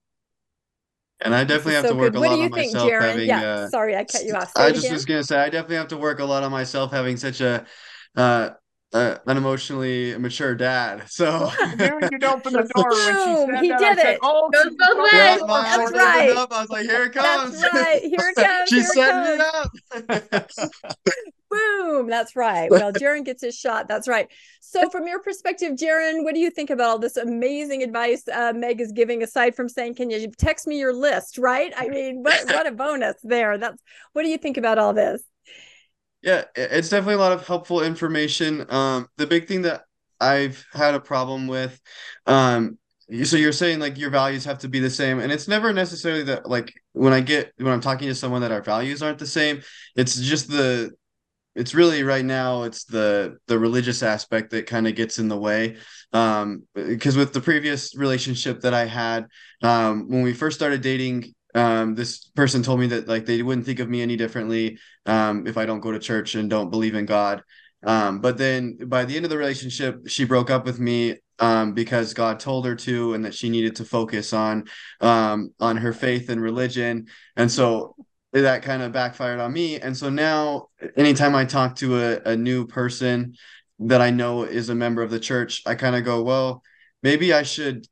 D: and I definitely have so to work good. a what lot on think, myself Jarin? having. Yeah,
A: uh, sorry, I cut you off.
D: Say I just again. was gonna say I definitely have to work a lot on myself having such a uh, uh, an emotionally mature dad. So
B: you don't open the door when she
A: he did it.
C: oh, Goes both ways.
A: That's right.
D: Up, I was like, here it comes.
A: That's right. Here it [laughs] comes.
D: She's setting
A: it up. [laughs] Boom. That's right. Well, Jarin gets his shot. That's right. So, from your perspective, Jarin, what do you think about all this amazing advice uh, Meg is giving? Aside from saying, "Can you text me your list?" Right? I mean, what what a bonus there. That's what do you think about all this?
D: Yeah, it's definitely a lot of helpful information. Um, the big thing that I've had a problem with, um, so you're saying like your values have to be the same, and it's never necessarily that like when I get when I'm talking to someone that our values aren't the same, it's just the it's really right now it's the the religious aspect that kind of gets in the way um because with the previous relationship that i had um when we first started dating um, this person told me that like they wouldn't think of me any differently um, if I don't go to church and don't believe in God. Um, but then by the end of the relationship, she broke up with me um, because God told her to, and that she needed to focus on um, on her faith and religion. And so that kind of backfired on me. And so now, anytime I talk to a, a new person that I know is a member of the church, I kind of go, well, maybe I should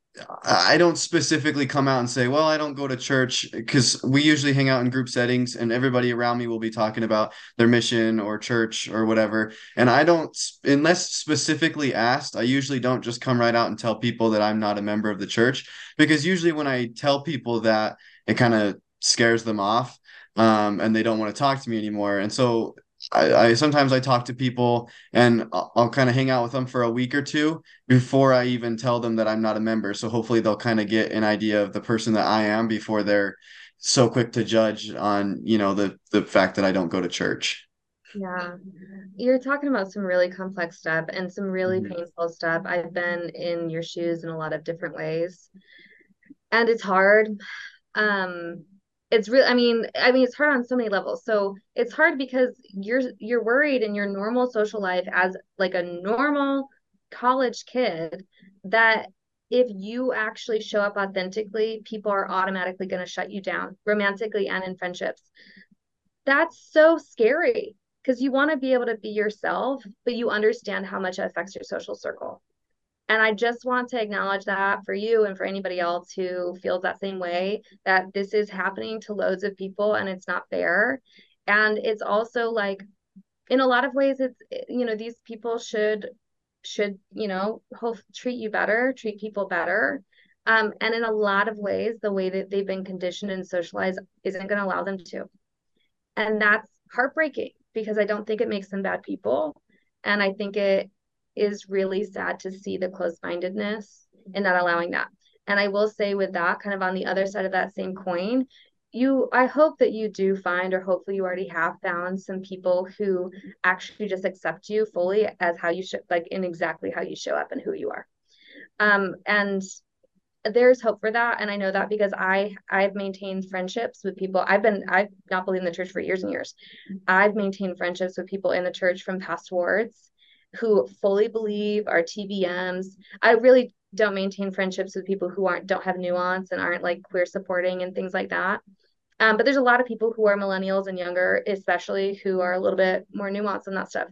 D: I don't specifically come out and say, well, I don't go to church because we usually hang out in group settings and everybody around me will be talking about their mission or church or whatever. And I don't, unless specifically asked, I usually don't just come right out and tell people that I'm not a member of the church because usually when I tell people that, it kind of scares them off um, and they don't want to talk to me anymore. And so I, I, sometimes I talk to people and I'll, I'll kind of hang out with them for a week or two before I even tell them that I'm not a member. So hopefully they'll kind of get an idea of the person that I am before they're so quick to judge on you know the the fact that I don't go to church.
C: Yeah, you're talking about some really complex stuff and some really mm-hmm. painful stuff. I've been in your shoes in a lot of different ways, and it's hard. Um, it's real i mean i mean it's hard on so many levels so it's hard because you're you're worried in your normal social life as like a normal college kid that if you actually show up authentically, people are automatically going to shut you down romantically and in friendships. That's so scary because you want to be able to be yourself, but you understand how much it affects your social circle. And I just want to acknowledge that for you and for anybody else who feels that same way that this is happening to loads of people and it's not fair. And it's also like, in a lot of ways, it's, you know, these people should should you know hope treat you better treat people better. Um, and in a lot of ways the way that they've been conditioned and socialized isn't going to allow them to. And that's heartbreaking because i don't think it makes them bad people. And i think it is really sad to see the closed-mindedness and not allowing that. And i will say with that kind of on the other side of that same coin you i hope that you do find or hopefully you already have found some people who actually just accept you fully as how you should like in exactly how you show up and who you are. Um and there's hope for that. And i know that because i i've maintained friendships with people. I've been i've not believed in the church for years and years. I've maintained friendships with people in the church from past wards who fully believe are tbms i really don't maintain friendships with people who aren't don't have nuance and aren't like queer supporting and things like that um, but there's a lot of people who are millennials and younger, especially who are a little bit more nuanced in that stuff.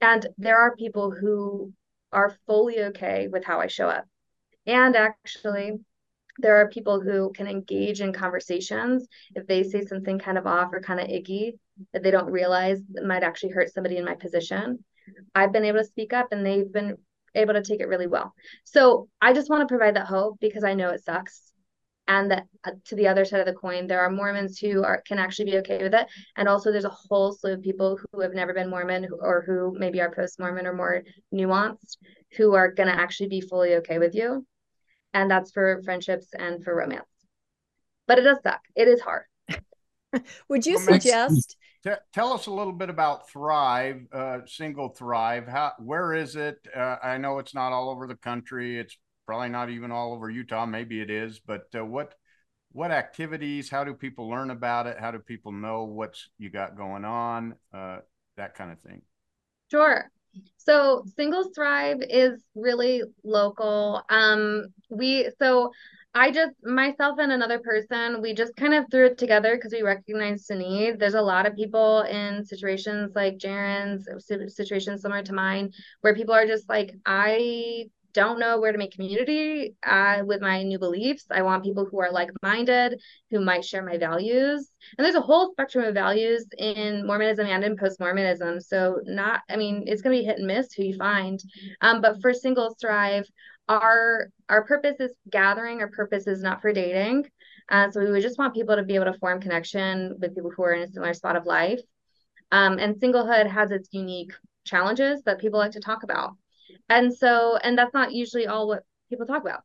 C: And there are people who are fully okay with how I show up. And actually, there are people who can engage in conversations if they say something kind of off or kind of icky that they don't realize might actually hurt somebody in my position. I've been able to speak up and they've been able to take it really well. So I just want to provide that hope because I know it sucks. And that uh, to the other side of the coin there are mormons who are can actually be okay with it. And also there's a whole slew of people who have never been mormon or who maybe are post-mormon or more nuanced who are going to actually be fully okay with you. And that's for friendships and for romance. But it does suck. It is hard. [laughs]
A: Would you well, suggest
B: tell us a little bit about thrive uh, single thrive how where is it uh, i know it's not all over the country it's probably not even all over Utah. Maybe it is, but uh, what what activities? How do people learn about it? How do people know what's you got going on? Uh, that kind of thing.
C: Sure. So Singles Thrive is really local. Um, we so I just myself and another person, we just kind of threw it together because we recognized the need. There's a lot of people in situations like Jarin's, situations similar to mine, where people are just like, I don't know where to make community uh, with my new beliefs. I want people who are like minded, who might share my values. And there's a whole spectrum of values in Mormonism and in post Mormonism. So, not, I mean, it's going to be hit and miss who you find. Um, but for Singles Thrive, our our purpose is gathering. Our purpose is not for dating. Uh, so we would just want people to be able to form connection with people who are in a similar spot of life. Um, and singlehood has its unique challenges that people like to talk about. And so, and that's not usually all what people talk about.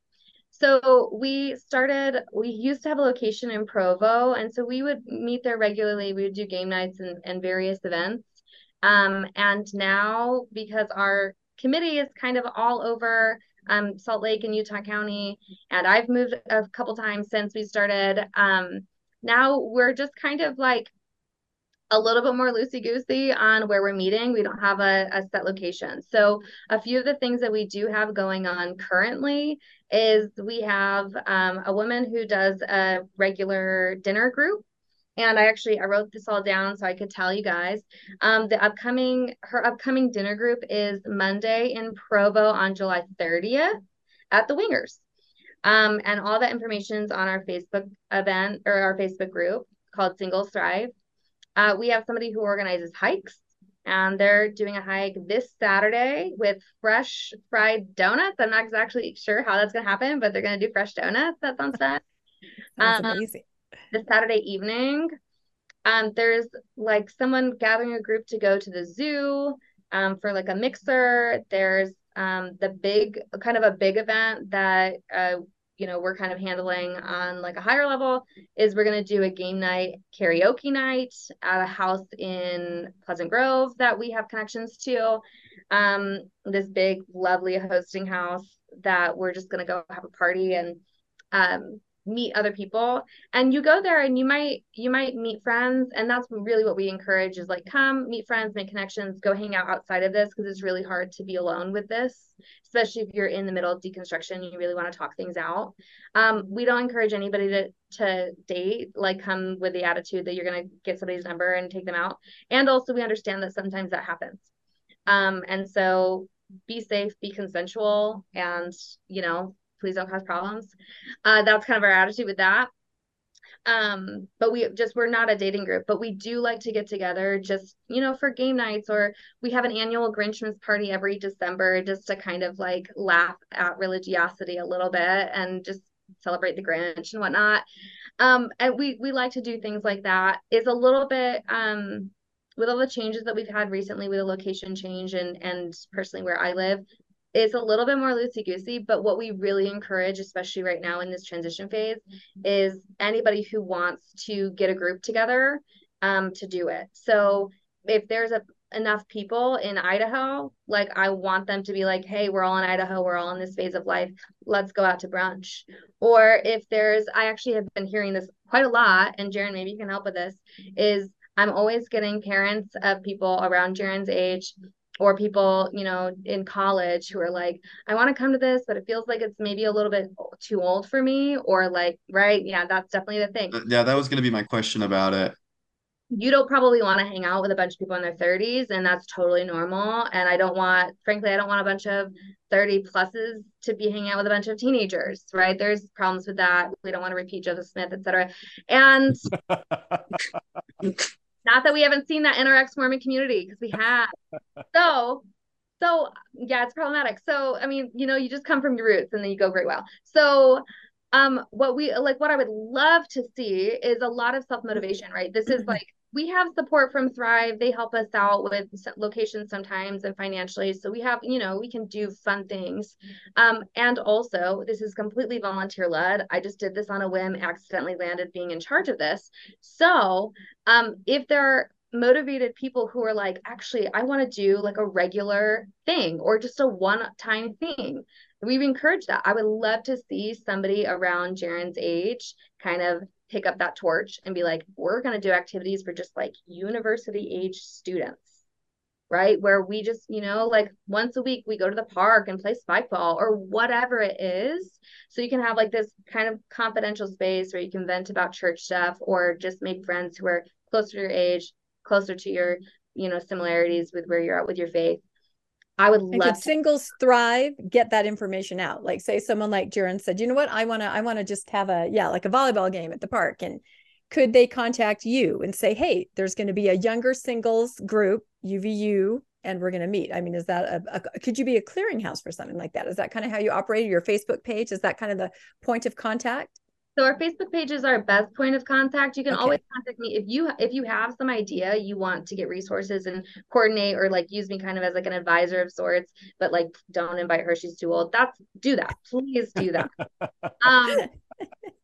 C: So we started, we used to have a location in Provo. And so we would meet there regularly. We would do game nights and, and various events. Um, and now, because our committee is kind of all over um, Salt Lake and Utah County, and I've moved a couple times since we started. Um, now we're just kind of like a little bit more loosey goosey on where we're meeting. We don't have a, a, set location. So, a few of the things that we do have going on currently is we have um, a woman who does a regular dinner group. And I actually I wrote this all down so I could tell you guys. Um, the upcoming her upcoming dinner group is Monday in Provo on July 30th at the Wingers. Um, and all that information is on our Facebook event or our Facebook group called Singles Thrive. Uh, we have somebody who organizes hikes, and they're doing a hike this Saturday with fresh fried donuts. I'm not exactly sure how that's going to happen, but they're going to do fresh donuts. That sounds fun.
A: That's um, amazing.
C: This Saturday evening, um, there's like someone gathering a group to go to the zoo um, for like a mixer. There's um, the big kind of a big event that uh, you know we're kind of handling on like a higher level is we're going to do a game night karaoke night at a house in pleasant grove that we have connections to um, this big lovely hosting house that we're just going to go have a party and um, meet other people. And you go there and you might you might meet friends and that's really what we encourage is like come meet friends make connections go hang out outside of this because it's really hard to be alone with this especially if you're in the middle of deconstruction you really want to talk things out. Um, we don't encourage anybody to to date like come with the attitude that you're going to get somebody's number and take them out. And also we understand that sometimes that happens. Um, and so be safe be consensual and you know please don't cause problems. Uh, that's kind of our attitude with that. Um, but we just we're not a dating group, but we do like to get together just you know for game nights or we have an annual Grinchmas party every December just to kind of like laugh at religiosity a little bit and just celebrate the Grinch and whatnot. Um, and we we like to do things like that. It's a little bit um with all the changes that we've had recently with a location change and and personally where I live, is a little bit more loosey goosey, but what we really encourage, especially right now in this transition phase, is anybody who wants to get a group together um, to do it. So if there's a enough people in Idaho, like I want them to be like, hey, we're all in Idaho, we're all in this phase of life, let's go out to brunch. Or if there's, I actually have been hearing this quite a lot, and Jarin, maybe you can help with this, is I'm always getting parents of people around Jarin's age or people you know in college who are like i want to come to this but it feels like it's maybe a little bit too old for me or like right? Yeah that's definitely the thing.
D: Uh, yeah that was going to be my question about it.
C: You don't probably want to hang out with a bunch of people in their 30s and that's totally normal and i don't want frankly i don't want a bunch of 30 pluses to be hanging out with a bunch of teenagers right? There's problems with that. We don't want to repeat joseph smith etc and [laughs] Not that we haven't seen that in our ex Mormon community because we have. [laughs] so, so yeah, it's problematic. So, I mean, you know, you just come from your roots and then you go great well. So, um, what we like, what I would love to see is a lot of self motivation, right? This is like we have support from Thrive. They help us out with locations sometimes and financially. So we have, you know, we can do fun things. Um, and also, this is completely volunteer led. I just did this on a whim, accidentally landed being in charge of this. So um, if there are motivated people who are like, actually, I want to do like a regular thing or just a one time thing. We've encouraged that. I would love to see somebody around Jarin's age kind of pick up that torch and be like, we're going to do activities for just like university age students, right? Where we just, you know, like once a week we go to the park and play spike ball or whatever it is. So you can have like this kind of confidential space where you can vent about church stuff or just make friends who are closer to your age, closer to your, you know, similarities with where you're at with your faith. I would and love
A: could singles thrive, get that information out. Like say someone like Jarin said, you know what, I wanna, I wanna just have a yeah, like a volleyball game at the park. And could they contact you and say, hey, there's going to be a younger singles group, UVU, and we're going to meet? I mean, is that a, a, could you be a clearinghouse for something like that? Is that kind of how you operate your Facebook page? Is that kind of the point of contact?
C: So our Facebook page is our best point of contact. You can okay. always contact me if you if you have some idea you want to get resources and coordinate or like use me kind of as like an advisor of sorts, but like don't invite her, she's too old. That's do that. Please do that. [laughs] um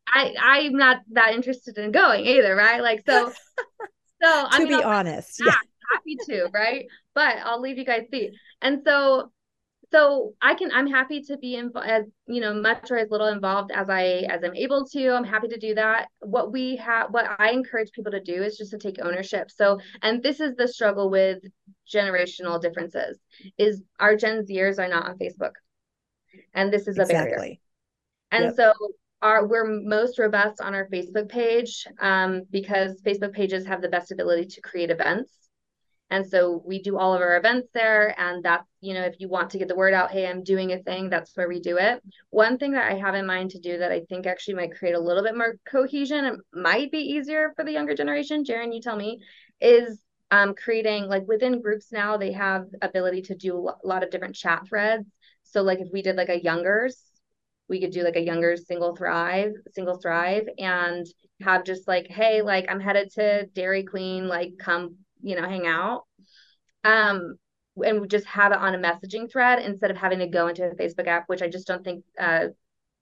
C: I I'm not that interested in going either, right? Like so so
A: to I mean, be I'll, honest,
C: yeah. Happy to, right? But I'll leave you guys be. And so so i can i'm happy to be involved as you know much or as little involved as i as i'm able to. I'm happy to do that. What we have what i encourage people to do is just to take ownership. So and this is the struggle with generational differences is our gen zers are not on facebook. And this is a exactly. barrier and yep. so our we're most robust on our facebook page um, because facebook pages have the best ability to create events and so we do all of our events there. And that's, you know, if you want to get the word out, hey, I'm doing a thing, that's where we do it. One thing that I have in mind to do that I think actually might create a little bit more cohesion, it might be easier for the younger generation. Jarin, you tell me, is um, creating like within groups now, they have ability to do a lot of different chat threads. So like if we did like a youngers, we could do like a younger single thrive, single thrive and have just like, hey, like I'm headed to Dairy Queen, like come you know, hang out. Um, and we just have it on a messaging thread instead of having to go into a Facebook app, which I just don't think uh,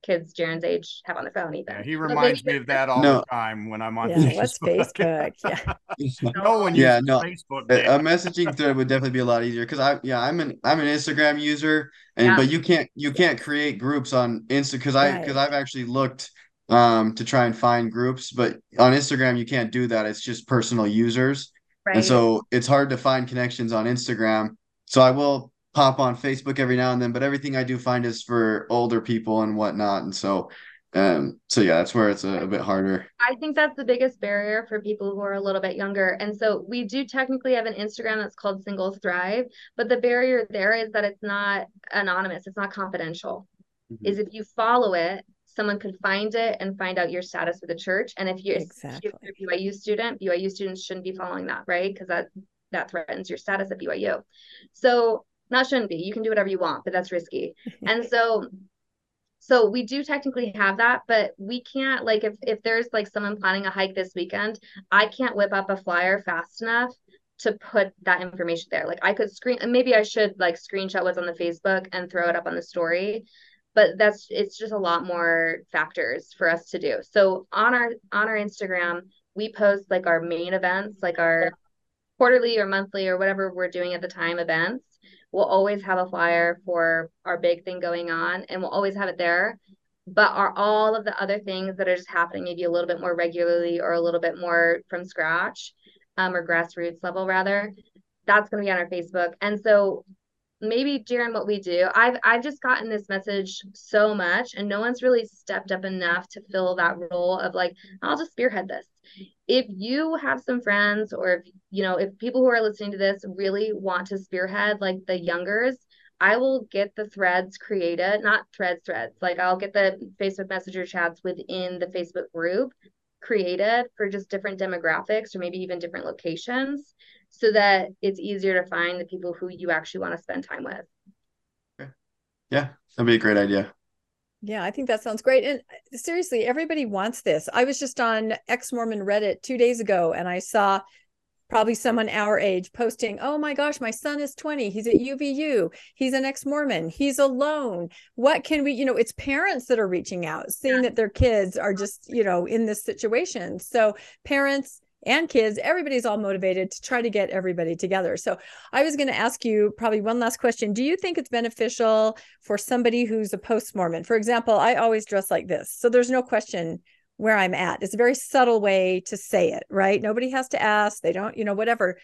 C: kids Jarin's age have on their phone either.
B: Yeah, he reminds so me of that all no. the time when I'm on
A: yeah, [laughs] Facebook. What's Facebook? Yeah. [laughs]
B: no one
D: yeah,
B: no. Facebook.
D: A, a, messaging thread would definitely be a lot easier because I yeah I'm an I'm an Instagram user and yeah. but you can't you can't create groups on Insta because I because right. I've actually looked um, to try and find groups. But on Instagram, you can't do that. It's just personal users.
C: Right.
D: And so it's hard to find connections on Instagram. So I will pop on Facebook every now and then, but everything I do find is for older people and whatnot. And so um, so yeah, that's where it's a, a, bit harder.
C: I think that's the biggest barrier for people who are a little bit younger. And so we do technically have an Instagram that's called Singles Thrive, but the barrier there is that it's not anonymous, it's not confidential. Mm-hmm. Is if you follow it, someone could find it and find out your status with the church. And if you're, exactly. if you're a BYU student, BYU students shouldn't be following that, right? Because that that threatens your status at BYU. So not shouldn't be. You can do whatever you want, but that's risky. [laughs] and so so we do technically have that, but we can't like if if there's like someone planning a hike this weekend, I can't whip up a flyer fast enough to put that information there. Like I could screen maybe I should like screenshot what's on the Facebook and throw it up on the story. But that's it's just a lot more factors for us to do. So on our on our Instagram, we post like our main events, like our quarterly or monthly or whatever we're doing at the time events. We'll always have a flyer for our big thing going on and we'll always have it there. But are all of the other things that are just happening maybe a little bit more regularly or a little bit more from scratch um, or grassroots level rather that's going to be on our facebook. And so maybe Jarin, what we do i've i've just gotten this message so much and no one's really stepped up enough to fill that role of like i'll just spearhead this. If you have some friends or if you know if people who are listening to this really want to spearhead like the youngers i will get the threads created not threads threads like i'll get the facebook messenger chats within the facebook group created for just different demographics or maybe even different locations so that it's easier to find the people who you actually want to spend time with
D: yeah that'd be a great idea
A: yeah, I think that sounds great. And uh, seriously, everybody wants this. I was just on ex Mormon Reddit two days ago and I saw probably someone our age posting, Oh my gosh, my son is 20. He's at UVU. He's an ex Mormon. He's alone. What can we, you know, it's parents that are reaching out, seeing yeah. that their kids are just, you know, in this situation. So parents, and kids, everybody's all motivated to try to get everybody together. So I was going to ask you probably one last question. Do you think it's beneficial for somebody who's a post Mormon? For example, I always dress like this. So there's no question where I'm at. It's a very subtle way to say it, right? Nobody has to ask. They don't, you know, whatever.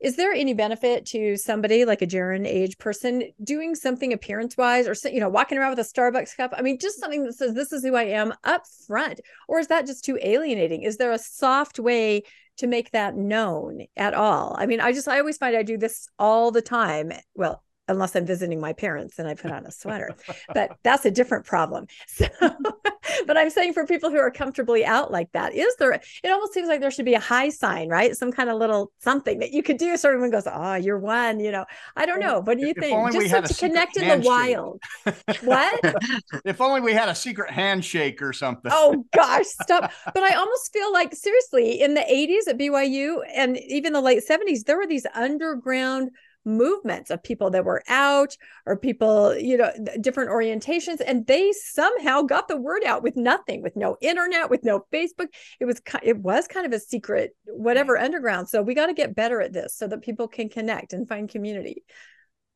A: Is there any benefit to somebody like a Jarin age person doing something appearance wise or, you know, walking around with a Starbucks cup? I mean, just something that says, this is who I am up front. Or is that just too alienating? Is there a soft way to make that known at all? I mean, I just, I always find I do this all the time. Well, unless I'm visiting my parents and I put on a sweater. but that's a different problem. [laughs] So, but I'm saying for people who are comfortably out like that, is there, it almost seems like there should be a high sign, right? Some kind of little something that you could do. Sort of one goes, oh, you're one, you know, I don't know. What do you if think? Just so to connect in the wild. what? [laughs]
B: If only we had a secret handshake or something.
A: Oh gosh, stop. but I almost feel like seriously in the 80s at BYU and even the late 70s, there were these underground movements of people that were out or people you know different orientations and they somehow got the word out with nothing with no internet with no facebook it was it was kind of a secret whatever underground so we got to get better at this so that people can connect and find community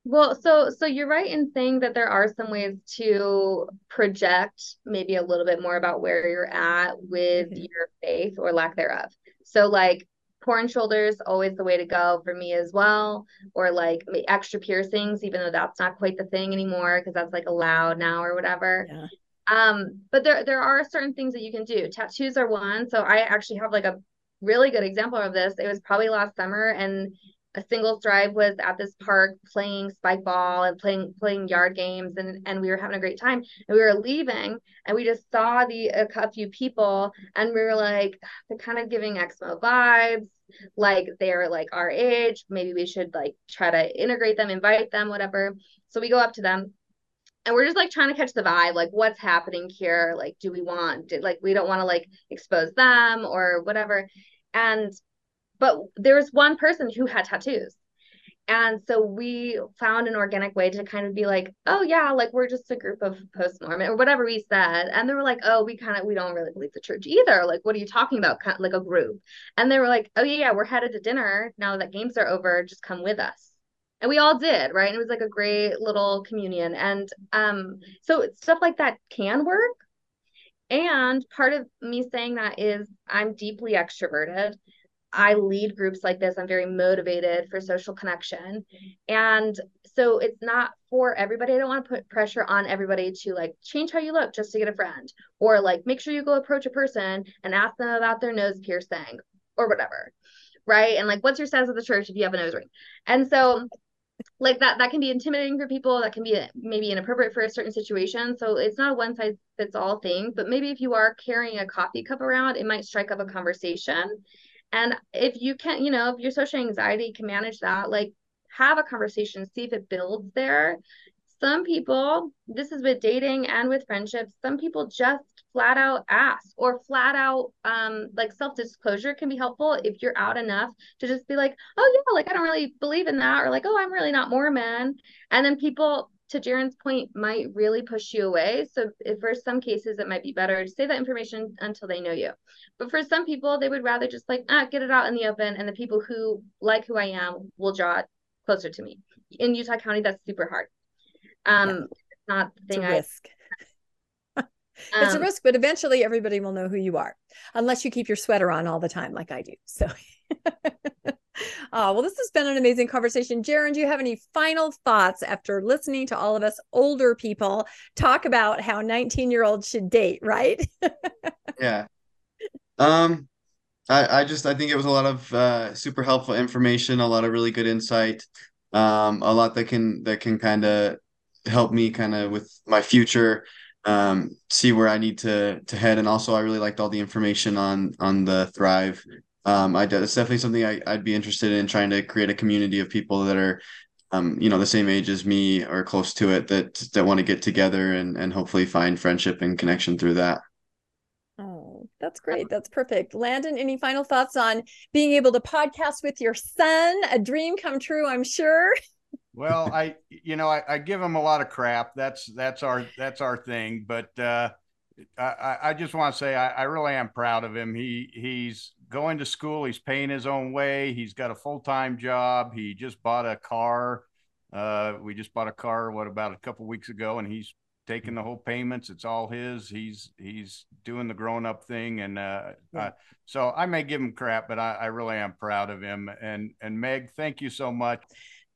C: well, so so you're right in saying that there are some ways to project maybe a little bit more about where you're at with mm-hmm. your faith or lack thereof. So like porn shoulders always the way to go for me as well. Or like extra piercings even though that's not quite the thing anymore because that's like allowed now or whatever. Yeah. um but there there are certain things that you can do. Tattoos are one. So i actually have like a really good example of this. It was probably last summer and a single thrive was at this park playing spike ball and playing playing yard games and and we were having a great time. And we were leaving and we just saw the a, a few people and we were like they're kind of giving exmo vibes like they're like our age maybe we should like try to integrate them invite them whatever. So we go up to them and we're just like trying to catch the vibe like what's happening here? Like do we want like we don't want to like expose them or whatever. And but there was one person who had tattoos and so we found an organic way to kind of be like, oh yeah, like we're just a group of post Mormon or whatever we said. And they were like, oh, we kind of we don't really believe the church either. Like, what are you talking about? Kind of like a group. And they were like, oh yeah, yeah, we're headed to dinner now that games are over. Just come with us. And we all did, right? And it was like a great little communion. And um, so stuff like that can work And part of me saying that is I'm deeply extroverted. I lead groups like this. I'm very motivated for social connection. And so it's not for everybody. I don't want to put pressure on everybody to like change how you look just to get a friend or like make sure you go approach a person and ask them about their nose piercing or whatever. Right. And like, what's your status at the church if you have a nose ring? And so like that that can be intimidating for people that can be maybe inappropriate for a certain situation so it's not a one size fits all thing but maybe if you are carrying a coffee cup around it might strike up a conversation and if you can, you know, if your social anxiety can manage that, like have a conversation, see if it builds there. Some people, this is with dating and with friendships, some people just flat out ask or flat out um like self-disclosure can be helpful if you're out enough to just be like, oh yeah, like I don't really believe in that, or like, oh, I'm really not Mormon. And then people to Jarin's point, might really push you away. So, if for some cases, it might be better to save that information until they know you. But for some people, they would rather just like ah, get it out in the open, and the people who like who I am will draw it closer to me. In Utah County, that's super hard. Um, yeah. it's not the thing
A: risk. [laughs] it's a um, risk, but eventually everybody will know who you are, unless you keep your sweater on all the time, like I do. So. [laughs] Oh, well, this has been an amazing conversation. Jarin, do you have any final thoughts after listening to all of us older people talk about how 19 year olds should date, right? [laughs]
D: yeah. Um, I, I just I think it was a lot of uh, super helpful information, a lot of really good insight, um, a lot that can that can kind of help me kind of with my future, um, see where I need to to head, and also I really liked all the information on on the Thrive um, I it's definitely something I, I'd be interested in trying to create a community of people that are, um, you know, the same age as me or close to it that that want to get together and and hopefully find friendship and connection through that.
A: Oh, that's great. That's perfect. Landon, any final thoughts on being able to podcast with your son? A dream come true, I'm sure. [laughs]
B: well, I, you know, I, I give him a lot of crap. That's that's our that's our thing. But uh, I, I just want to say I, I really am proud of him. He he's going to school. He's paying his own way. He's got a full time job. He just bought a car. Uh, we just bought a car. What about a couple weeks ago? And he's taking the whole payments. It's all his. He's he's doing the grown up thing. And uh, yeah. uh, so I may give him crap, but I, I really am proud of him. And and Meg, thank you so much.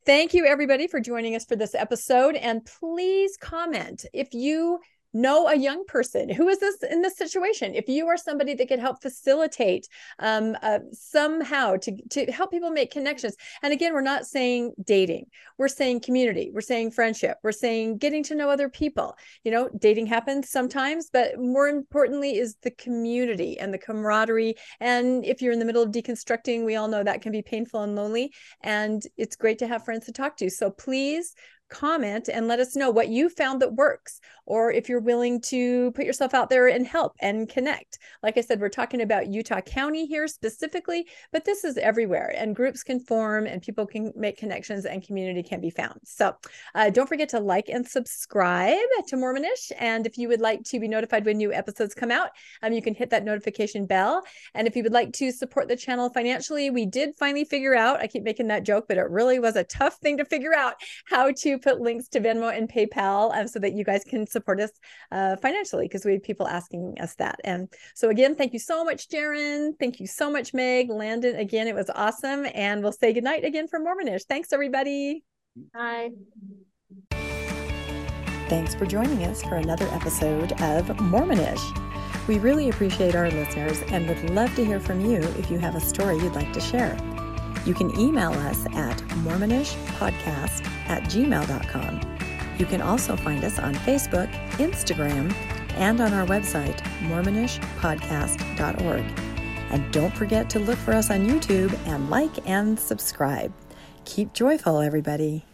A: Thank you everybody for joining us for this episode. And please comment if you know a young person. Who is this in this situation? If you are somebody that could help facilitate um, uh, somehow to, to help people make connections. And again we're not saying dating. We're saying community. We're saying friendship. We're saying getting to know other people. You know dating happens sometimes but more importantly is the community and the camaraderie. And if you're in the middle of deconstructing we all know that can be painful and lonely. And it's great to have friends to talk to. So please comment and let us know what you found that works or if you're willing to put yourself out there and help and connect. Like i said we're talking about utah county here specifically but this is everywhere and groups can form and people can make connections and community can be found. So uh, don't forget to like and subscribe to mormonish. And if you would like to be notified when new episodes come out um, you can hit that notification bell. And if you would like to support the channel financially we did finally figure out i keep making that joke but it really was a tough thing to figure out how to put links to Venmo and PayPal um, so that you guys can support us uh, financially because we had people asking us that. And so, again, thank you so much, Jarin. Thank you so much, Meg. Landon, again, it was awesome. And we'll say goodnight again for Mormonish. Thanks, everybody.
C: Bye.
A: Thanks for joining us for another episode of Mormonish. We really appreciate our listeners and would love to hear from you if you have a story you'd like to share. You can email us at mormonishpodcast at gmail.com. You can also find us on Facebook, Instagram, and on our website, mormonishpodcast.org. And don't forget to look for us on YouTube and like and subscribe. Keep joyful, everybody.